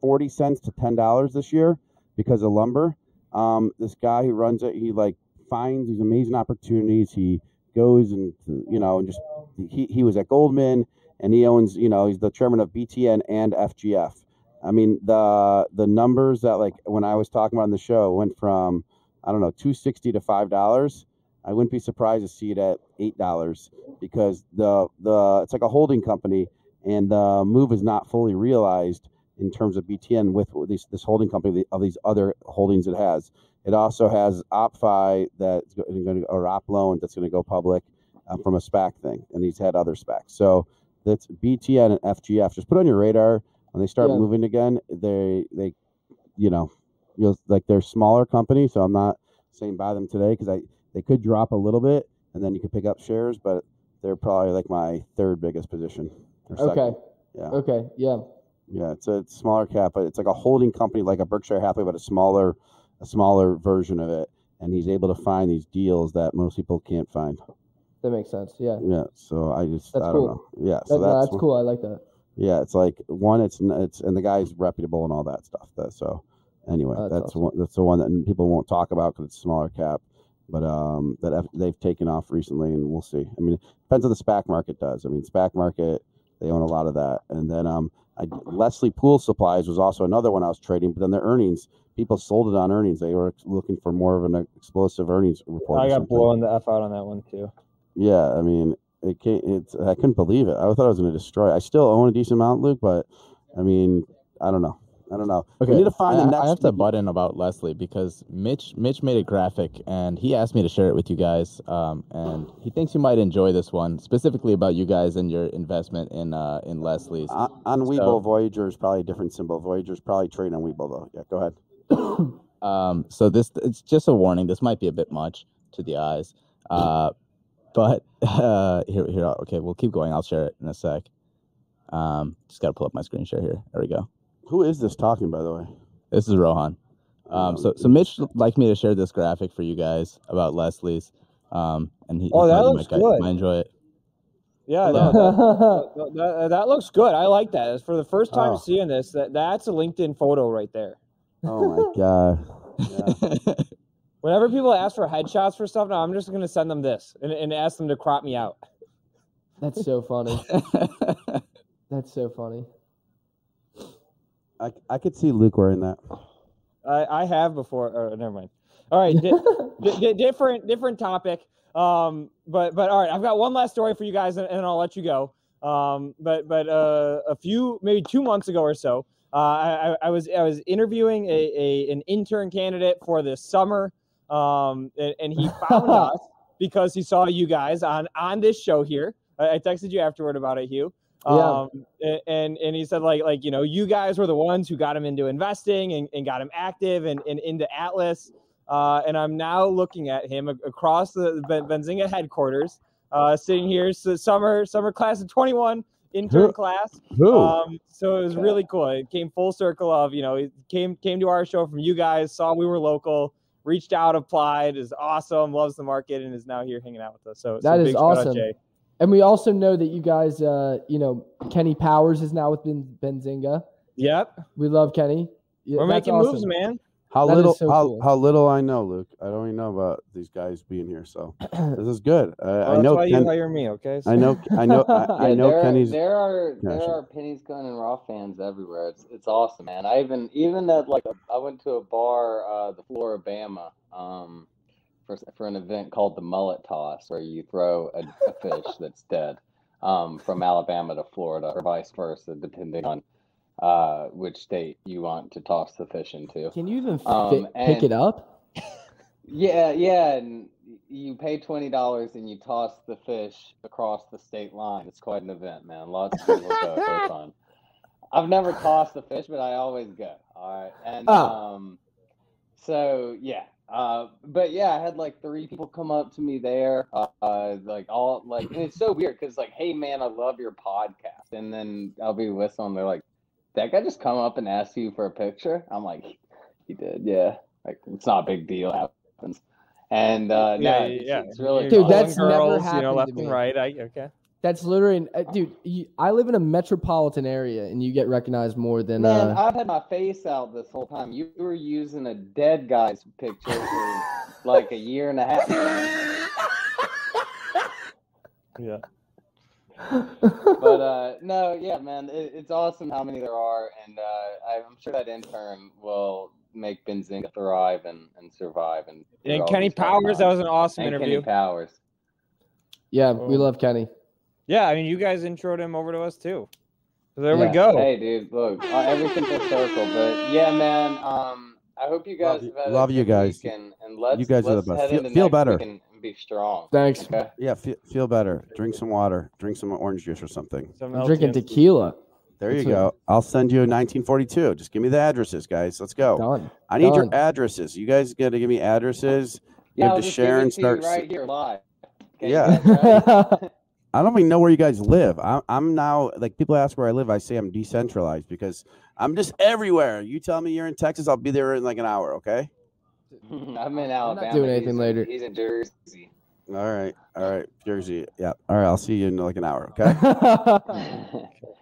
40 cents to $10 this year because of lumber. Um, this guy who runs it, he like finds these amazing opportunities. He goes and you know and just he, he was at Goldman and he owns you know he's the chairman of BTN and FGF. I mean the the numbers that like when I was talking about on the show went from I don't know 260 to five dollars. I wouldn't be surprised to see it at eight dollars because the the it's like a holding company and the move is not fully realized in terms of BTN with this this holding company of these other holdings it has. It also has OppFi that's going to or OppLoan that's going to go public uh, from a SPAC thing, and he's had other SPACs. So that's BTN and FGF. Just put on your radar when they start Yeah. moving again. They they, you know, you'll like they're smaller companies, so I'm not saying buy them today because I they could drop a little bit, and then you could pick up shares, but they're probably like my third biggest position. or. Okay. Yeah. Okay. Yeah. Yeah, it's a smaller cap, but it's like a holding company, like a Berkshire Hathaway, but a smaller, a smaller version of it. And he's able to find these deals that most people can't find. That makes sense. Yeah. Yeah, so I just That's I don't know. Yeah, That- so no, that's that's cool. I like that. Yeah, it's like one, it's it's and the guy's reputable and all that stuff. That, so anyway, Oh, that's that's one, that's the one that people won't talk about because it's smaller cap. But um, that F- they've taken off recently, and we'll see. I mean, it depends on the SPAC market does. I mean, SPAC market they own a lot of that, and then um, I, Leslie Pool Supplies was also another one I was trading, but then their earnings, people sold it on earnings. They were looking for more of an explosive earnings report. or I got blown the f out on that one too. Yeah, I mean, it can't. It's I couldn't believe it. I thought I was going to destroy. it. I still own a decent amount, Luke, but I mean, I don't know. I don't know. Okay, We need to find I, the next. I have to butt in about Leslie because Mitch Mitch made a graphic and he asked me to share it with you guys. Um, and he thinks you might enjoy this one, specifically about you guys and your investment in uh in Leslie's. on, on Webull, So- Voyager is probably a different symbol. Voyager's probably trading on Webull though. Yeah, go ahead. Um, so this it's just a warning. This might be a bit much to the eyes. Uh, but uh, here here okay, we'll keep going. I'll share it in a sec. Um, just gotta pull up my screen share here. There we go. Who is this talking, by the way? This is Rohan. Um, so so Mitch liked me to share this graphic for you guys about Leslie's. Um, and he Oh, he that looks might, good. might enjoy it. Yeah, no, that, that, that looks good. I like that. It's for the first time Oh. seeing this. That that's a LinkedIn photo right there. Oh my god. Whenever people ask for headshots for stuff, now I'm just gonna send them this and, and ask them to crop me out. That's so funny. That's so funny. I, I could see Luke wearing that. I, I have before. Oh, never mind. All right, di- di- di- different different topic. Um, but but all right, I've got one last story for you guys, and, and I'll let you go. Um, but but uh, a few maybe two months ago or so, uh, I, I- I was I was interviewing a, a an intern candidate for this summer, um, and, and he found us because he saw you guys on on this show here. I, I texted you afterward about it, Hugh. Yeah. Um, a- and and he said like like you know you guys were the ones who got him into investing and, and got him active and, and into Atlas. Uh, and I'm now looking at him across the Benzinga headquarters, uh, sitting here, so summer summer class of 21 intern Who- class. who? Um, so it was really cool. It came full circle of you know it came came to our show from you guys, saw we were local, reached out, applied, is awesome, loves the market, and is now here hanging out with us. So That is big shout out, awesome. Jay. And we also know that you guys, uh, you know, Kenny Powers is now with Ben Benzinga. Yep. We love Kenny. Yeah, We're making awesome. moves, man. How That is little so how, cool. how little I know, Luke. I don't even know about these guys being here. So this is good. I, Well, I that's know why Ken, you hire me, okay? I know I know I, I know there, Kenny's there are Yeah, there sure. are pennies gun and raw fans everywhere. It's it's awesome, man. I even even at like a, I went to a bar, uh, the Floribama, um, for for an event called the Mullet Toss, where you throw a, a fish that's dead, um, from Alabama to Florida or vice versa, depending on uh which state you want to toss the fish into. Can you even fit, Um, pick it up? Yeah, yeah, and you pay twenty dollars and you toss the fish across the state line. It's quite an event, man. Lots of people go. It's fun. I've never tossed the fish, but I always go. All right, and Ah. um, so yeah, uh, but yeah, I had like three people come up to me there, uh, uh like all like, and it's so weird because like, hey man, I love your podcast, and then I'll be listening. they're like, that guy just come up and ask you for a picture. I'm like, he did, yeah. Like it's not a big deal. Happens. And uh, yeah, no, yeah, it's, yeah. it's really Dude, fun. that's calling never girls, you happened know, to me. and right. I okay. That's literally, uh, dude. You, I live in a metropolitan area, and you get recognized more than. Man, uh, I've had my face out this whole time. You were using a dead guy's picture for like a year and a half. Yeah. But uh, no, yeah, man, it, it's awesome how many there are, and uh, I'm sure that intern will make Benzinga thrive and, and survive. And And Kenny Powers, that was an awesome And interview. Kenny Powers. yeah, we Oh. love Kenny. Yeah, I mean, you guys introed him over to us too. So there Yeah. we go. Hey, dude, look, uh, everything full circle. But yeah, man, um, I hope you guys Love you- have had a love you guys. week, And, and let's, You guys are the best. Feel- feel better. week And, and be strong. Thanks. Okay. Yeah, feel, feel better. Drink some water. Drink some orange juice or something. Some I'm drinking LTN. tequila. There you That's it. go. I'll send you a 1942. Just give me the addresses, guys. Let's go. Done. I need your addresses. You guys got to give me addresses. Yeah, Give I'll to just share and to start. right here live. Okay, Yeah. you guys ready? I don't even know where you guys live. I'm, I'm now like people ask where I live. I say I'm decentralized because I'm just everywhere. You tell me you're in Texas, I'll be there in like an hour. Okay. I'm in Alabama. Not doing anything he's in- later. He's in Jersey. All right. All right. Jersey. Yeah. All right. I'll see you in like an hour. Okay.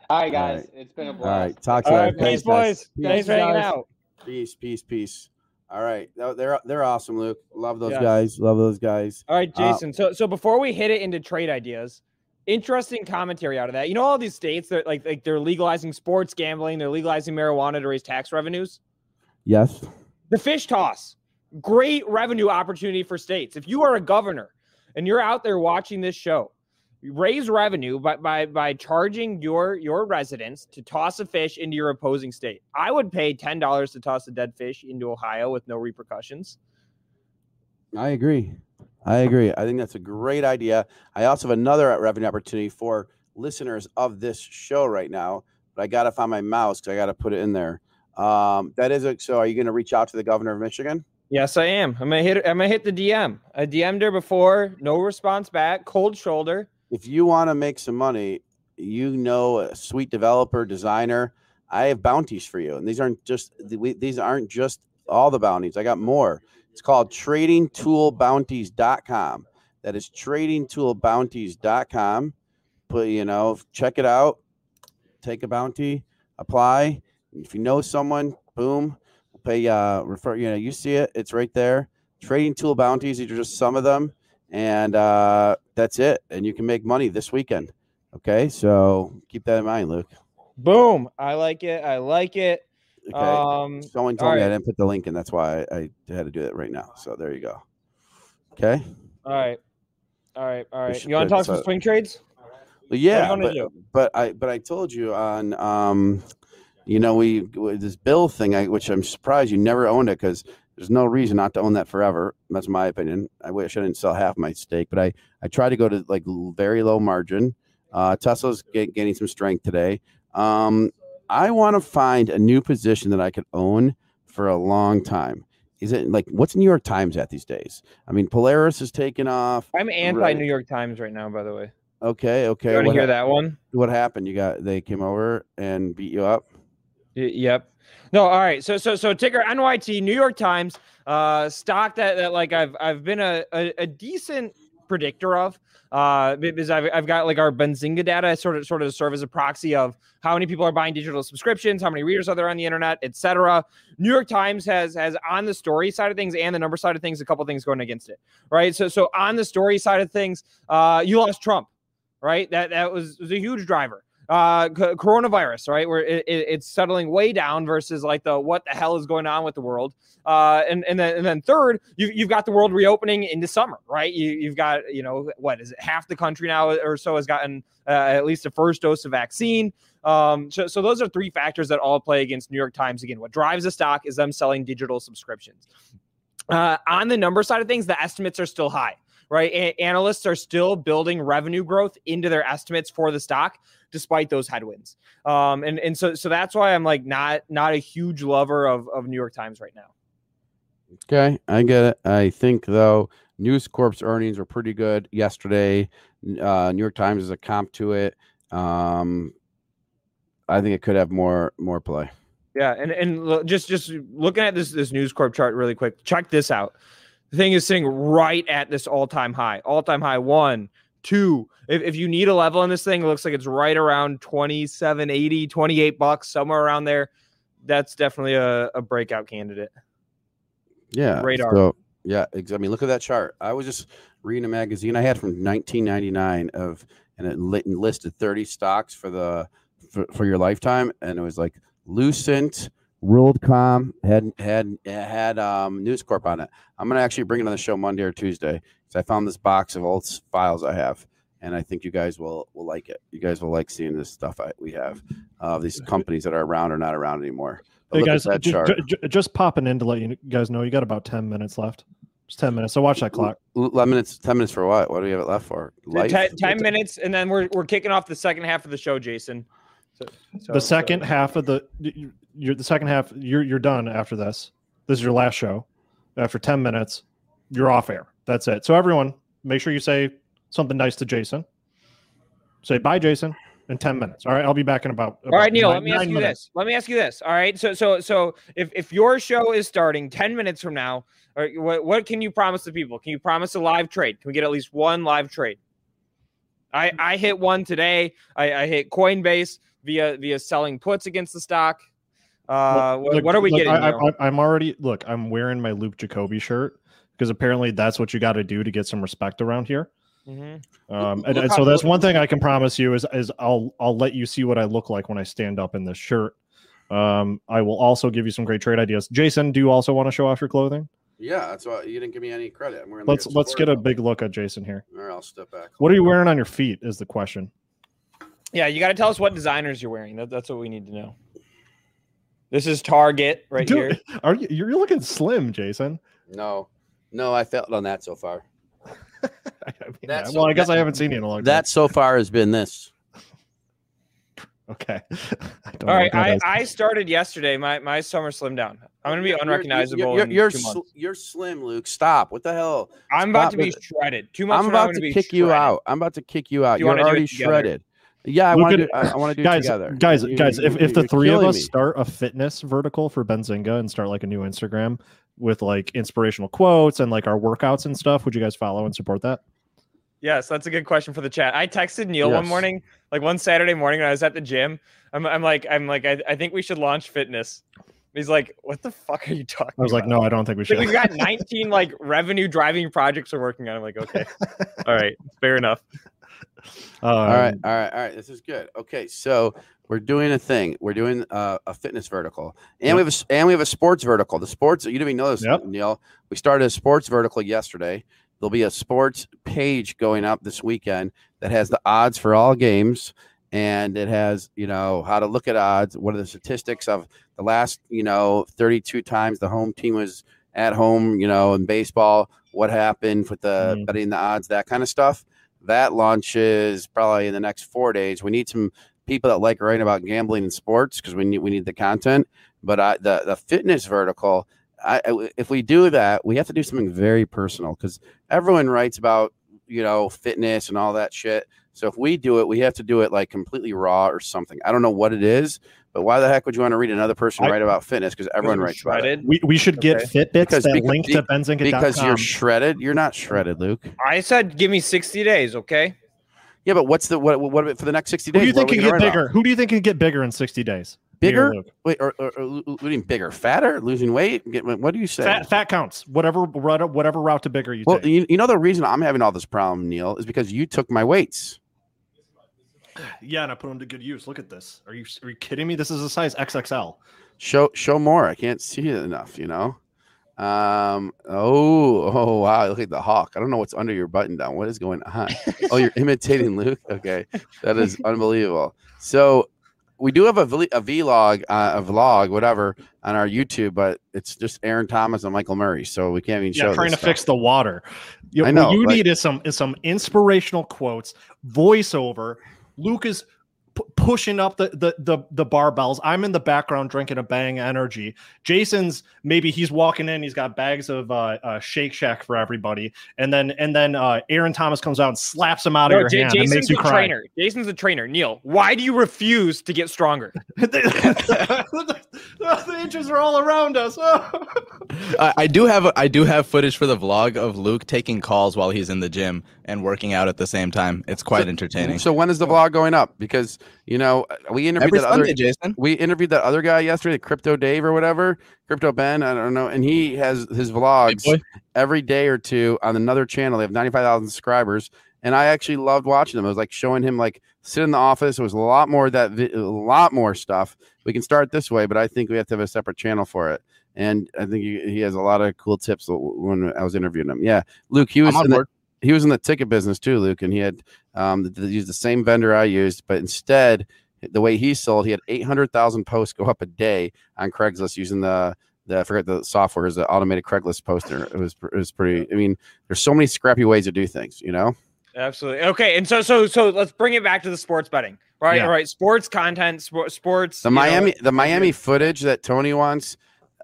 All right, guys. right. It's been a blast. All right, Talk to All you right, later. peace, Thanks, guys. boys. Thanks for hanging out. Peace. Peace. Peace. All right. No, They're they're awesome, Luke. Love those Yes. guys. Love those guys. All right, Uh, Jason. so so before we hit it into trade ideas, interesting commentary out of that. You know, all these states that like like they're legalizing sports gambling, they're legalizing marijuana to raise tax revenues. Yes. The fish toss, great revenue opportunity for states. If you are a governor and you're out there watching this show, raise revenue by by by charging your your residents to toss a fish into your opposing state. I would pay ten dollars to toss a dead fish into Ohio with no repercussions. I agree. I agree. I think that's a great idea. I also have another revenue opportunity for listeners of this show right now, but I got to find my mouse because I got to put it in there. Um, that is a, so. Are you going to reach out to the governor of Michigan? Yes, I am. I'm gonna hit. I'm gonna hit the DM. I DM'd her before, no response back. Cold shoulder. If you want to make some money, you know a sweet developer, designer. I have bounties for you, and these aren't just these aren't just all the bounties. I got more. It's called tradingtoolbounties.com. That is tradingtoolbounties.com. Put you know, check it out. Take a bounty, apply. If you know someone, boom, pay uh refer, you know, you see it, it's right there. Trading tool bounties, these are just some of them. And uh that's it. And you can make money this weekend. Okay, so keep that in mind, Luke. Boom. I like it. I like it. Okay. Um. Someone told me I didn't put the link in. That's why I, I had to do that right now. So there you go. Okay. All right. All right. All right. You want to talk some so- swing trades? Well, yeah, but, but I but I told you on um, you know, we this bill thing, I, which I'm surprised you never owned it because there's no reason not to own that forever. That's my opinion. I wish I didn't sell half my stake, but I I try to go to like very low margin. Uh, Tesla's get, gaining some strength today. Um, I want to find a new position that I could own for a long time. Is it like what's New York Times at these days? I mean, Polaris is taking off. I'm anti Right. New York Times right now. By the way. Okay, okay. You want to hear hap- that one? What happened? You got they came over and beat you up. Yep. No, all right. So so so ticker NYT New York Times uh stock that, that like I've I've been a, a, a decent predictor of uh because I've, I've got like our Benzinga data sort of sort of serve as a proxy of how many people are buying digital subscriptions, how many readers are there on the internet, etc. New York Times has has on the story side of things and the number side of things a couple things going against it, right? So so on the story side of things, uh you lost Trump, right? That that was, was a huge driver uh c- coronavirus right? Where it, it, it's settling way down versus like the what the hell is going on with the world. Uh and and then and then third you, you've got the world reopening into summer right? You, you've got you know what is it? Half the country now or so has gotten uh, at least a first dose of vaccine. Um so, so those are three factors that all play against new york times again. What drives the stock is them selling digital subscriptions. Uh, on the number side of things, the estimates are still high, right? Analysts are still building revenue growth into their estimates for the stock, despite those headwinds. Um, and and so so that's why I'm like not not a huge lover of of New York Times right now. Okay, I get it. I think though News Corp's earnings were pretty good yesterday. Uh, New York Times is a comp to it. Um, I think it could have more more play. Yeah, and and just just looking at this this News Corp chart really quick. Check this out. The thing is sitting right at this all time high, all time high one, two. If, if you need a level in this thing, it looks like it's right around 27, 80, 28 bucks, somewhere around there. That's definitely a, a breakout candidate. Yeah. Radar. So yeah, I mean, look at that chart. I was just reading a magazine I had from 1999 of, and it listed 30 stocks for the for, for your lifetime, and it was like Lucent, WorldCom had had had um, News Corp on it. I'm gonna actually bring it on the show Monday or Tuesday because I found this box of old files I have, and I think you guys will will like it. You guys will like seeing this stuff I, we have of these companies that are around or not around anymore. But Hey look at guys, that ju- chart. ju- ju- just popping in to let you guys know you got about ten minutes left. Just ten minutes. So watch that clock. L- 11 minutes, 10 minutes for what? What do we have it left for? Life? Ten, 10 minutes, and then we're, we're kicking off the second half of the show, Jason. So, so- the second half of the you- you're the second half. You're you're done after this. This is your last show. After ten minutes, you're off air. That's it. So everyone, make sure you say something nice to Jason. Say bye, Jason, in ten minutes. All right, I'll be back in about. All right, Neil. nine- let me ask you minutes. this. Let me ask you this. All right. So so so if if your show is starting ten minutes from now, or what what can you promise the people? Can you promise a live trade? Can we get at least one live trade? I I hit one today. I, I hit Coinbase via via selling puts against the stock. Uh, what, Look- what are we look, getting? I, Neil? I, I'm already look. I'm wearing my Luke Jacobi shirt because apparently that's what you got to do to get some respect around here. Mhm. Um, and, and so that's one thing I can promise you is is I'll I'll let you see what I look like when I stand up in this shirt. Um, I will also give you some great trade ideas. Jason, do you also want to show off your clothing? Yeah, that's why you didn't give me any credit. I'm wearing Let's let's get a big look at Jason here. All right, I'll step back. What are you wearing on your feet? Is the question. Yeah, you got to tell us what designers you're wearing. That, that's what we need to know. This is Target right Dude, here. Are you you're looking slim, Jason? No, no, I failed on that so far. Yeah, well, I guess I haven't seen you in a long time. That so far has been this. Okay. I don't All know right, what that I. I started yesterday. My my summer slim down. I'm gonna be You're- unrecognizable You're, you're, in you're, two sl- you're slim, Luke. Stop. What the hell? I'm about Stop to be shredded. Two months I'm from about I'm to gonna be kick you out. I'm about to kick you out. You You're wanna do it already shredded. Yeah, I want to. I, want to do guys, it together. Guys, You- guys, if, you- if the three of us me. start a fitness vertical for Benzinga and start like a new Instagram with like inspirational quotes and like our workouts and stuff, would you guys follow and support that? Yes, that's a good question for the chat. I texted Neil one morning, like one Saturday morning when I was at the gym. I'm, I'm like, I'm like, I, I think we should launch fitness. He's like, what the fuck are you talking? About? I was like, no, I don't think we He's like, should. We've got 19 like revenue driving projects we're working on. I'm like, okay, all right, fair enough. all right, Um, all right, all right. This is good. Okay, so we're doing a thing. We're doing uh, a fitness vertical, and we have a and we have a sports vertical. The sports you didn't even know this, Neil. We started a sports vertical yesterday. There'll be a sports page going up this weekend that has the odds for all games, and it has you know how to look at odds. What are the statistics of the last you know 32 times the home team was at home? You know in baseball, what happened with the betting the odds, that kind of stuff. That launches probably in the next four days. We need some people that like writing about gambling and sports because we need we need the content. But I, the the fitness vertical, I, I- if we do that, we have to do something very personal because everyone writes about you know fitness and all that shit. So if we do it, we have to do it like completely raw or something. I don't know what it is, but why the heck would you want to read another person I- write about fitness? Because everyone writes about it. We, we should get Fitbits Because- that because- link to Benzinga.com. Because you're shredded. You're not shredded, Luke. I said, give me 60 days, okay? Yeah, but what's the what? What about for the next sixty days? Who do you think can get write about? bigger? Who do you think can get bigger in 60 days? Bigger? Wait, or, or, or lo- losing bigger, fatter, losing weight? Get, what do you say? Fat, fat counts. Whatever route, whatever route to bigger you well, take. you, you know the reason I'm having all this problem, Neil, is because you took my weights. Yeah, and I put them to good use. Look at this. Are you are you kidding me? This is a size XXL. Show show more. I can't see it enough. You know. Um. Oh. Oh. Wow. Look at the hawk. I don't know what's under your button down. What is going on? oh, you're imitating Luke. Okay, that is unbelievable. So we do have a, a vlog, uh, a vlog, whatever, on our YouTube, but it's just Aaron Thomas and Michael Murray, so we can't even show. Yeah, trying this to fix the water. You, I know, What you like- need is some is some inspirational quotes, voiceover. Luke is pu- pushing up the, the the the barbells. I'm in the background drinking a Bang Energy. Jason's maybe he's walking in. He's got bags of uh, uh, Shake Shack for everybody, and then and then uh, Aaron Thomas comes out and slaps him out No, of your J- hand and Jason's makes you cry. trainer. Jason's the trainer. Neil, why do you refuse to get stronger? the inches are all around us. I, I do have I do have footage for the vlog of Luke taking calls while he's in the gym and working out at the same time. It's quite entertaining. So when is the vlog going up? Because you know we interviewed Every that Sunday, other Jason. we interviewed that other guy yesterday, Crypto Dave or whatever, Crypto Ben. I don't know, and he has his vlogs boy. every day or two on another channel. They have ninety five thousand subscribers, and I actually loved watching them. It was like showing him like sit in the office. It was a lot more that vi- a lot more stuff. We can start this way, but I think we have to have a separate channel for it. And I think he, he has a lot of cool tips when I was interviewing him. Yeah, Luke, he was in the, he was in the ticket business too, Luke, and he had um th- th- used the same vendor I used, but instead the way he sold, he had eight hundred thousand posts go up a day on Craigslist using the the I forget the software is the automated Craigslist poster. It was it was pretty. I mean, there's so many scrappy ways to do things, you know. Absolutely. Okay, and so so so let's bring it back to the sports betting. Right, Yeah. all right. Sports content, sport, sports. The you know, Miami the Miami footage that Tony wants.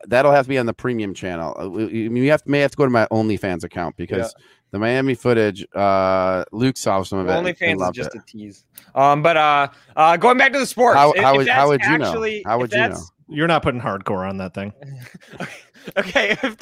That'll have to be on the premium channel. Uh, You you have may have to go to my OnlyFans account because the Miami footage. Uh, Luke saw some of it. and OnlyFans is just it. a tease. Um, but uh, uh, going back to the sports. How- if- how if would- how would you know? How would you know? You're not putting hardcore on that thing. Okay, if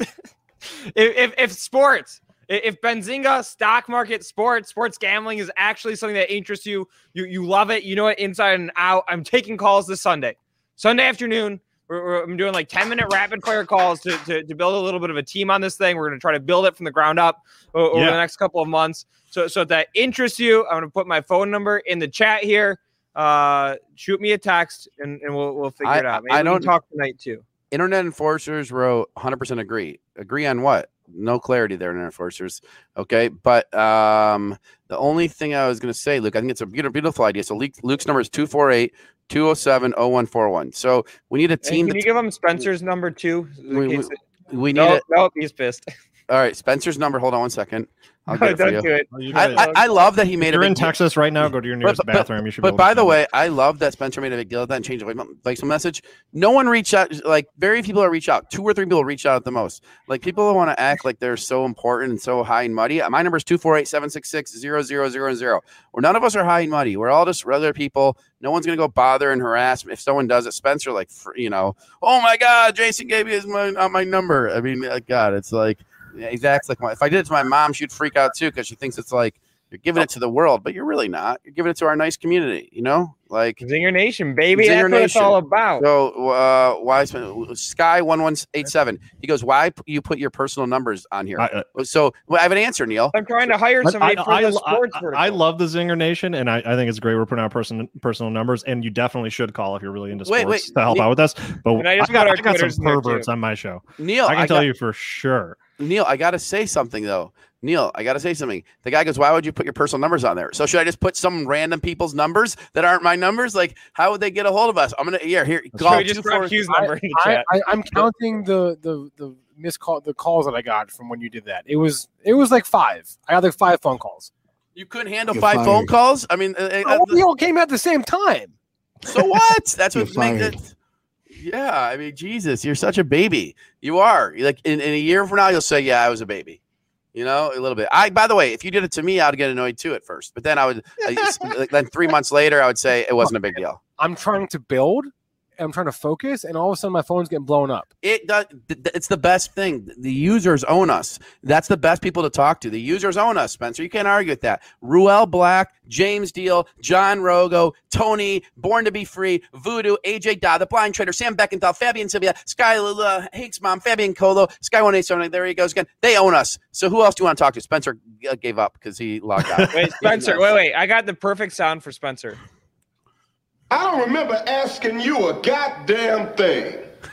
if if, if sports, i- if Benzinga stock market sports, sports gambling is actually something that interests you, you you love it, you know it inside and out. I'm taking calls this Sunday, Sunday afternoon. We're, we're- I'm doing like 10 minute rapid fire calls to, to, to build a little bit of a team on this thing. We're going to try to build it from the ground up over Yeah. the next couple of months. So, so if that interests you, I'm going to put my phone number in the chat here. Uh, shoot me a text and, and we'll, we'll figure I- it out. Maybe I we can don't- talk tonight too. Internet enforcers wrote 100% agree. Agree on what? No clarity there, internet enforcers. Okay. But um, the only thing I was going to say, Luke, I think it's a beautiful, beautiful idea. So Luke's number is 248 207 0141. So we need a team. can you give him Spencer's number too? We- we- we need no, it. No, he's pissed. All right. Spencer's number. Hold on one second. I'll No, get it for don't you. do it. Oh, I. I, I love that he made If a you're big in deal- Texas right now, go to your nearest but, bathroom. You should. be But able to by the find it. way, I love that Spencer made a big deal of that and changed the like some message. No one reached out. Like very few people reach out. Two or three people reach out at the most. Like people want to act like they're so important and so high and muddy. My number is 248-766-0000. Where none of us are high and muddy. We're all just regular people. No one's gonna go bother and harass. If someone does it, Spencer, like you know, oh my God, Jason gave me his my, uh, my number. I mean, God, it's like yeah, he acts like my, if I did it to my mom, she'd freak out too because she thinks it's like you're giving it to the world, but you're really not. You're giving it to our nice community, you know, like Zinger Nation, baby. Zinger That's what it's all about. So uh, why Sky one one eight seven? He goes, why p- you put your personal numbers on here? I- uh, so well, I have an answer, Neil. I'm trying to hire somebody I, for I, the I, sports I. I love the Zinger Nation, and I, I think it's great we're putting out person, personal numbers, and you definitely should call if you're really into sports wait, to help Neil- out with us. But And I, I just got, our I got some perverts on my show. Neil, I can I tell got- you for sure. Neil, I gotta say something though. Neil, I gotta say something. The guy goes, "Why would you put your personal numbers on there?" So should I just put some random people's numbers that aren't my numbers? Like, how would they get a hold of us? I'm gonna yeah here. So Call we just two grab four- Hugh's number in the I, chat. I, I'm counting the the the missed call the calls that I got from when you did that. It was it was like five. I got like five phone calls. You couldn't handle You're five fired. phone calls. I mean, uh, uh, Oh, we all came at the same time. so what? That's what makes it. Yeah, I mean, Jesus, you're such a baby. You are. Like in, in a year from now, you'll say, "Yeah, I was a baby." You know, a little bit. I, by the way, if you did it to me, I'd get annoyed too at first, but then I would. I, like, then three months later, I would say it wasn't a big deal. I'm trying to build. I'm trying to focus, and all of a sudden my phone's getting blown up. It does. th- th- It's the best thing. The users own us. That's the best people to talk to. The users own us, Spencer. You can't argue with that. Ruel Black, James Deal, John Rogo, Tony, Born to Be Free, Voodoo, AJ Da, The Blind Trader, Sam Beckenthal, Fabian Sylvia, Sky Hates Mom, Fabian Colo, Sky One Eight Seven. There he goes again. They own us. So who else do you want to talk to? Spencer uh, gave up because he logged out. Wait, Spencer. Wait, wait. I got the perfect sound for Spencer. I don't remember asking you a goddamn thing.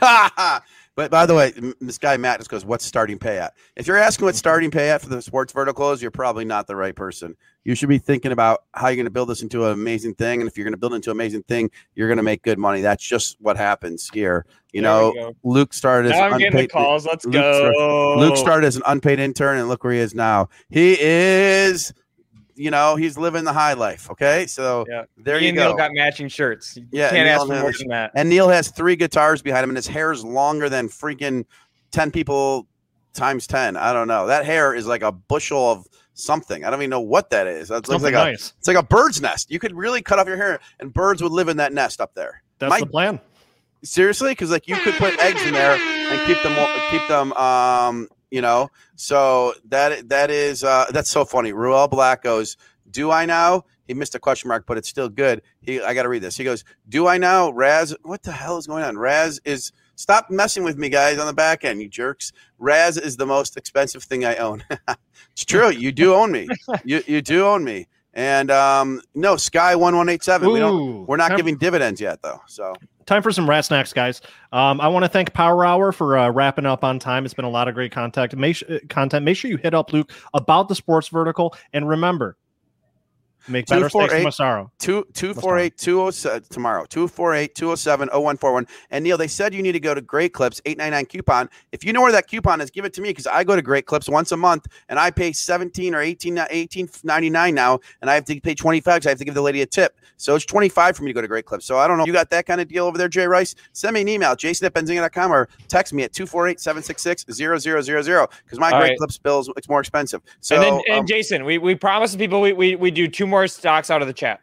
but by the way, this guy Matt just goes, "What's starting pay at?" If you're asking what starting pay at for the sports vertical is, you're probably not the right person. You should be thinking about how you're going to build this into an amazing thing, and if you're going to build it into an amazing thing, you're going to make good money. That's just what happens here. You There know. Luke started as Now an I'm getting the calls. Let's Luke go. star- Luke started as an unpaid intern, and look where he is now. He is, you know, he's living the high life. Okay, so Yeah. there Me you and go. Neil got matching shirts. You Yeah, can't Neil ask for more than that. And Neil has three guitars behind him, and his hair is longer than freaking ten people times ten. I don't know. That hair is like a bushel of something. I don't even know what that is. That looks Something like a nice. it's like a bird's nest. You could really cut off your hair, and birds would live in that nest up there. That's My- the plan. seriously, because like you could put eggs in there and keep them keep them um you know. So that that is uh that's so funny. Ruel Black goes, "Do I now?" He missed a question mark, but it's still good. He I got to read this. He goes, "Do I now?" Raz, what the hell is going on? Raz is stop messing with me, guys, on the back end, you jerks. Raz is the most expensive thing I own. it's true. You do own me. You you do own me. And um, no, Sky one one eight seven. We don't. We're not giving dividends yet, though. So Time for some rat snacks, guys. Um, I want to thank Power Hour for uh, wrapping up on time. It's been a lot of great contact. Make su- uh, content. Make sure you hit up Luke about the sports vertical, and remember, make better steaks from Massaro. Two two four eight two oh seven tomorrow. Two four eight two oh seven oh one four one. And Neil, they said you need to go to Great Clips eight nine nine coupon. If you know where that coupon is, give it to me because I go to Great Clips once a month and I pay seventeen or 18 ninety-nine now, and I have to pay twenty five because I have to give the lady a tip. So it's twenty five for me to go to Great Clips. So I don't know. You got that kind of deal over there, Jay Rice? Send me an email, jason at benzinga.com or text me at 248-766-0000 because my All Great right. Clips bills it's more expensive. So and then, and um, Jason, we, we promised the people we, we we do two more stocks out of the chat.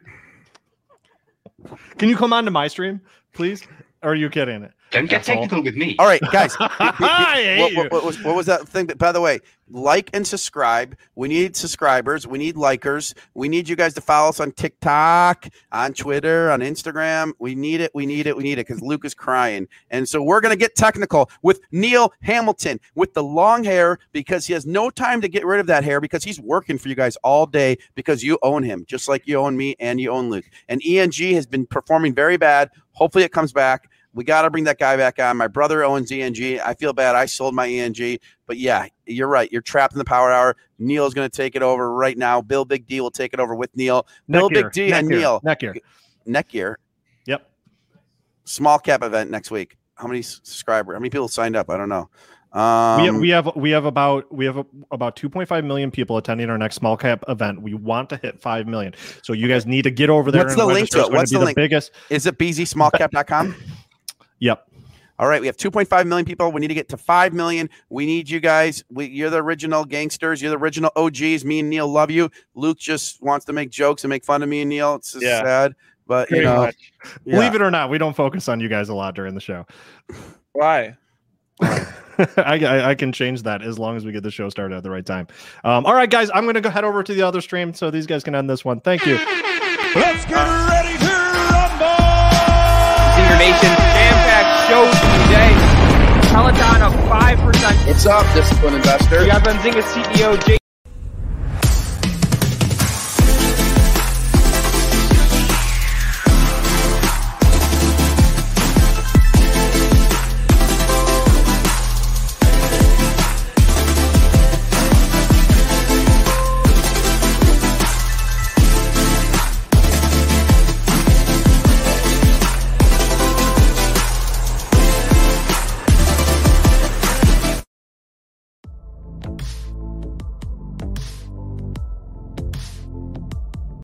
Can you come on to my stream, please? Or are you kidding? Don't get Asshole. technical with me. All right, guys. what, what- what was, what was that thing? That, by the way, like and subscribe. We need subscribers. We need likers. We need you guys to follow us on TikTok, on Twitter, on Instagram. We need it. We need it. We need it because Luke is crying. And so we're going to get technical with Neil Hamilton with the long hair because he has no time to get rid of that hair because he's working for you guys all day because you own him, just like you own me and you own Luke. And ENG has been performing very bad. Hopefully it comes back. We got to bring that guy back on. My brother owns ENG. I feel bad. I sold my ENG. But yeah, you're right. You're trapped in the power hour. Neil's going to take it over right now. Bill Big D will take it over with Neil. Bill Neck Big D neck and gear, Neil. Neck gear. Neck gear. Yep. Small cap event next week. How many subscribers? How many people signed up? I don't know. we, Um, have, we have we have about we have a, about 2.5 million people attending our next small cap event. We want to hit 5 million. So you guys need to get over there What's and the link to it? What's the the link? biggest Is it bzsmallcap.com? Yep. All right, we have 2.5 million people. We need to get to 5 million. We need you guys. We, you're the original gangsters. You're the original OGs. Me and Neil love you. Luke just wants to make jokes and make fun of me and Neil. It's just Yeah. sad, but you know, much. Believe it or not, we don't focus on you guys a lot during the show. Why? I, I, I can change that as long as we get the show started at the right time. Um, all right, guys, I'm going to go head over to the other stream so these guys can end this one. Thank you. Let's get ready to rumble! Zinger Nation jam-packed today. Peloton up 5%. What's up, disciplined investor? We have Benzinga CEO Jay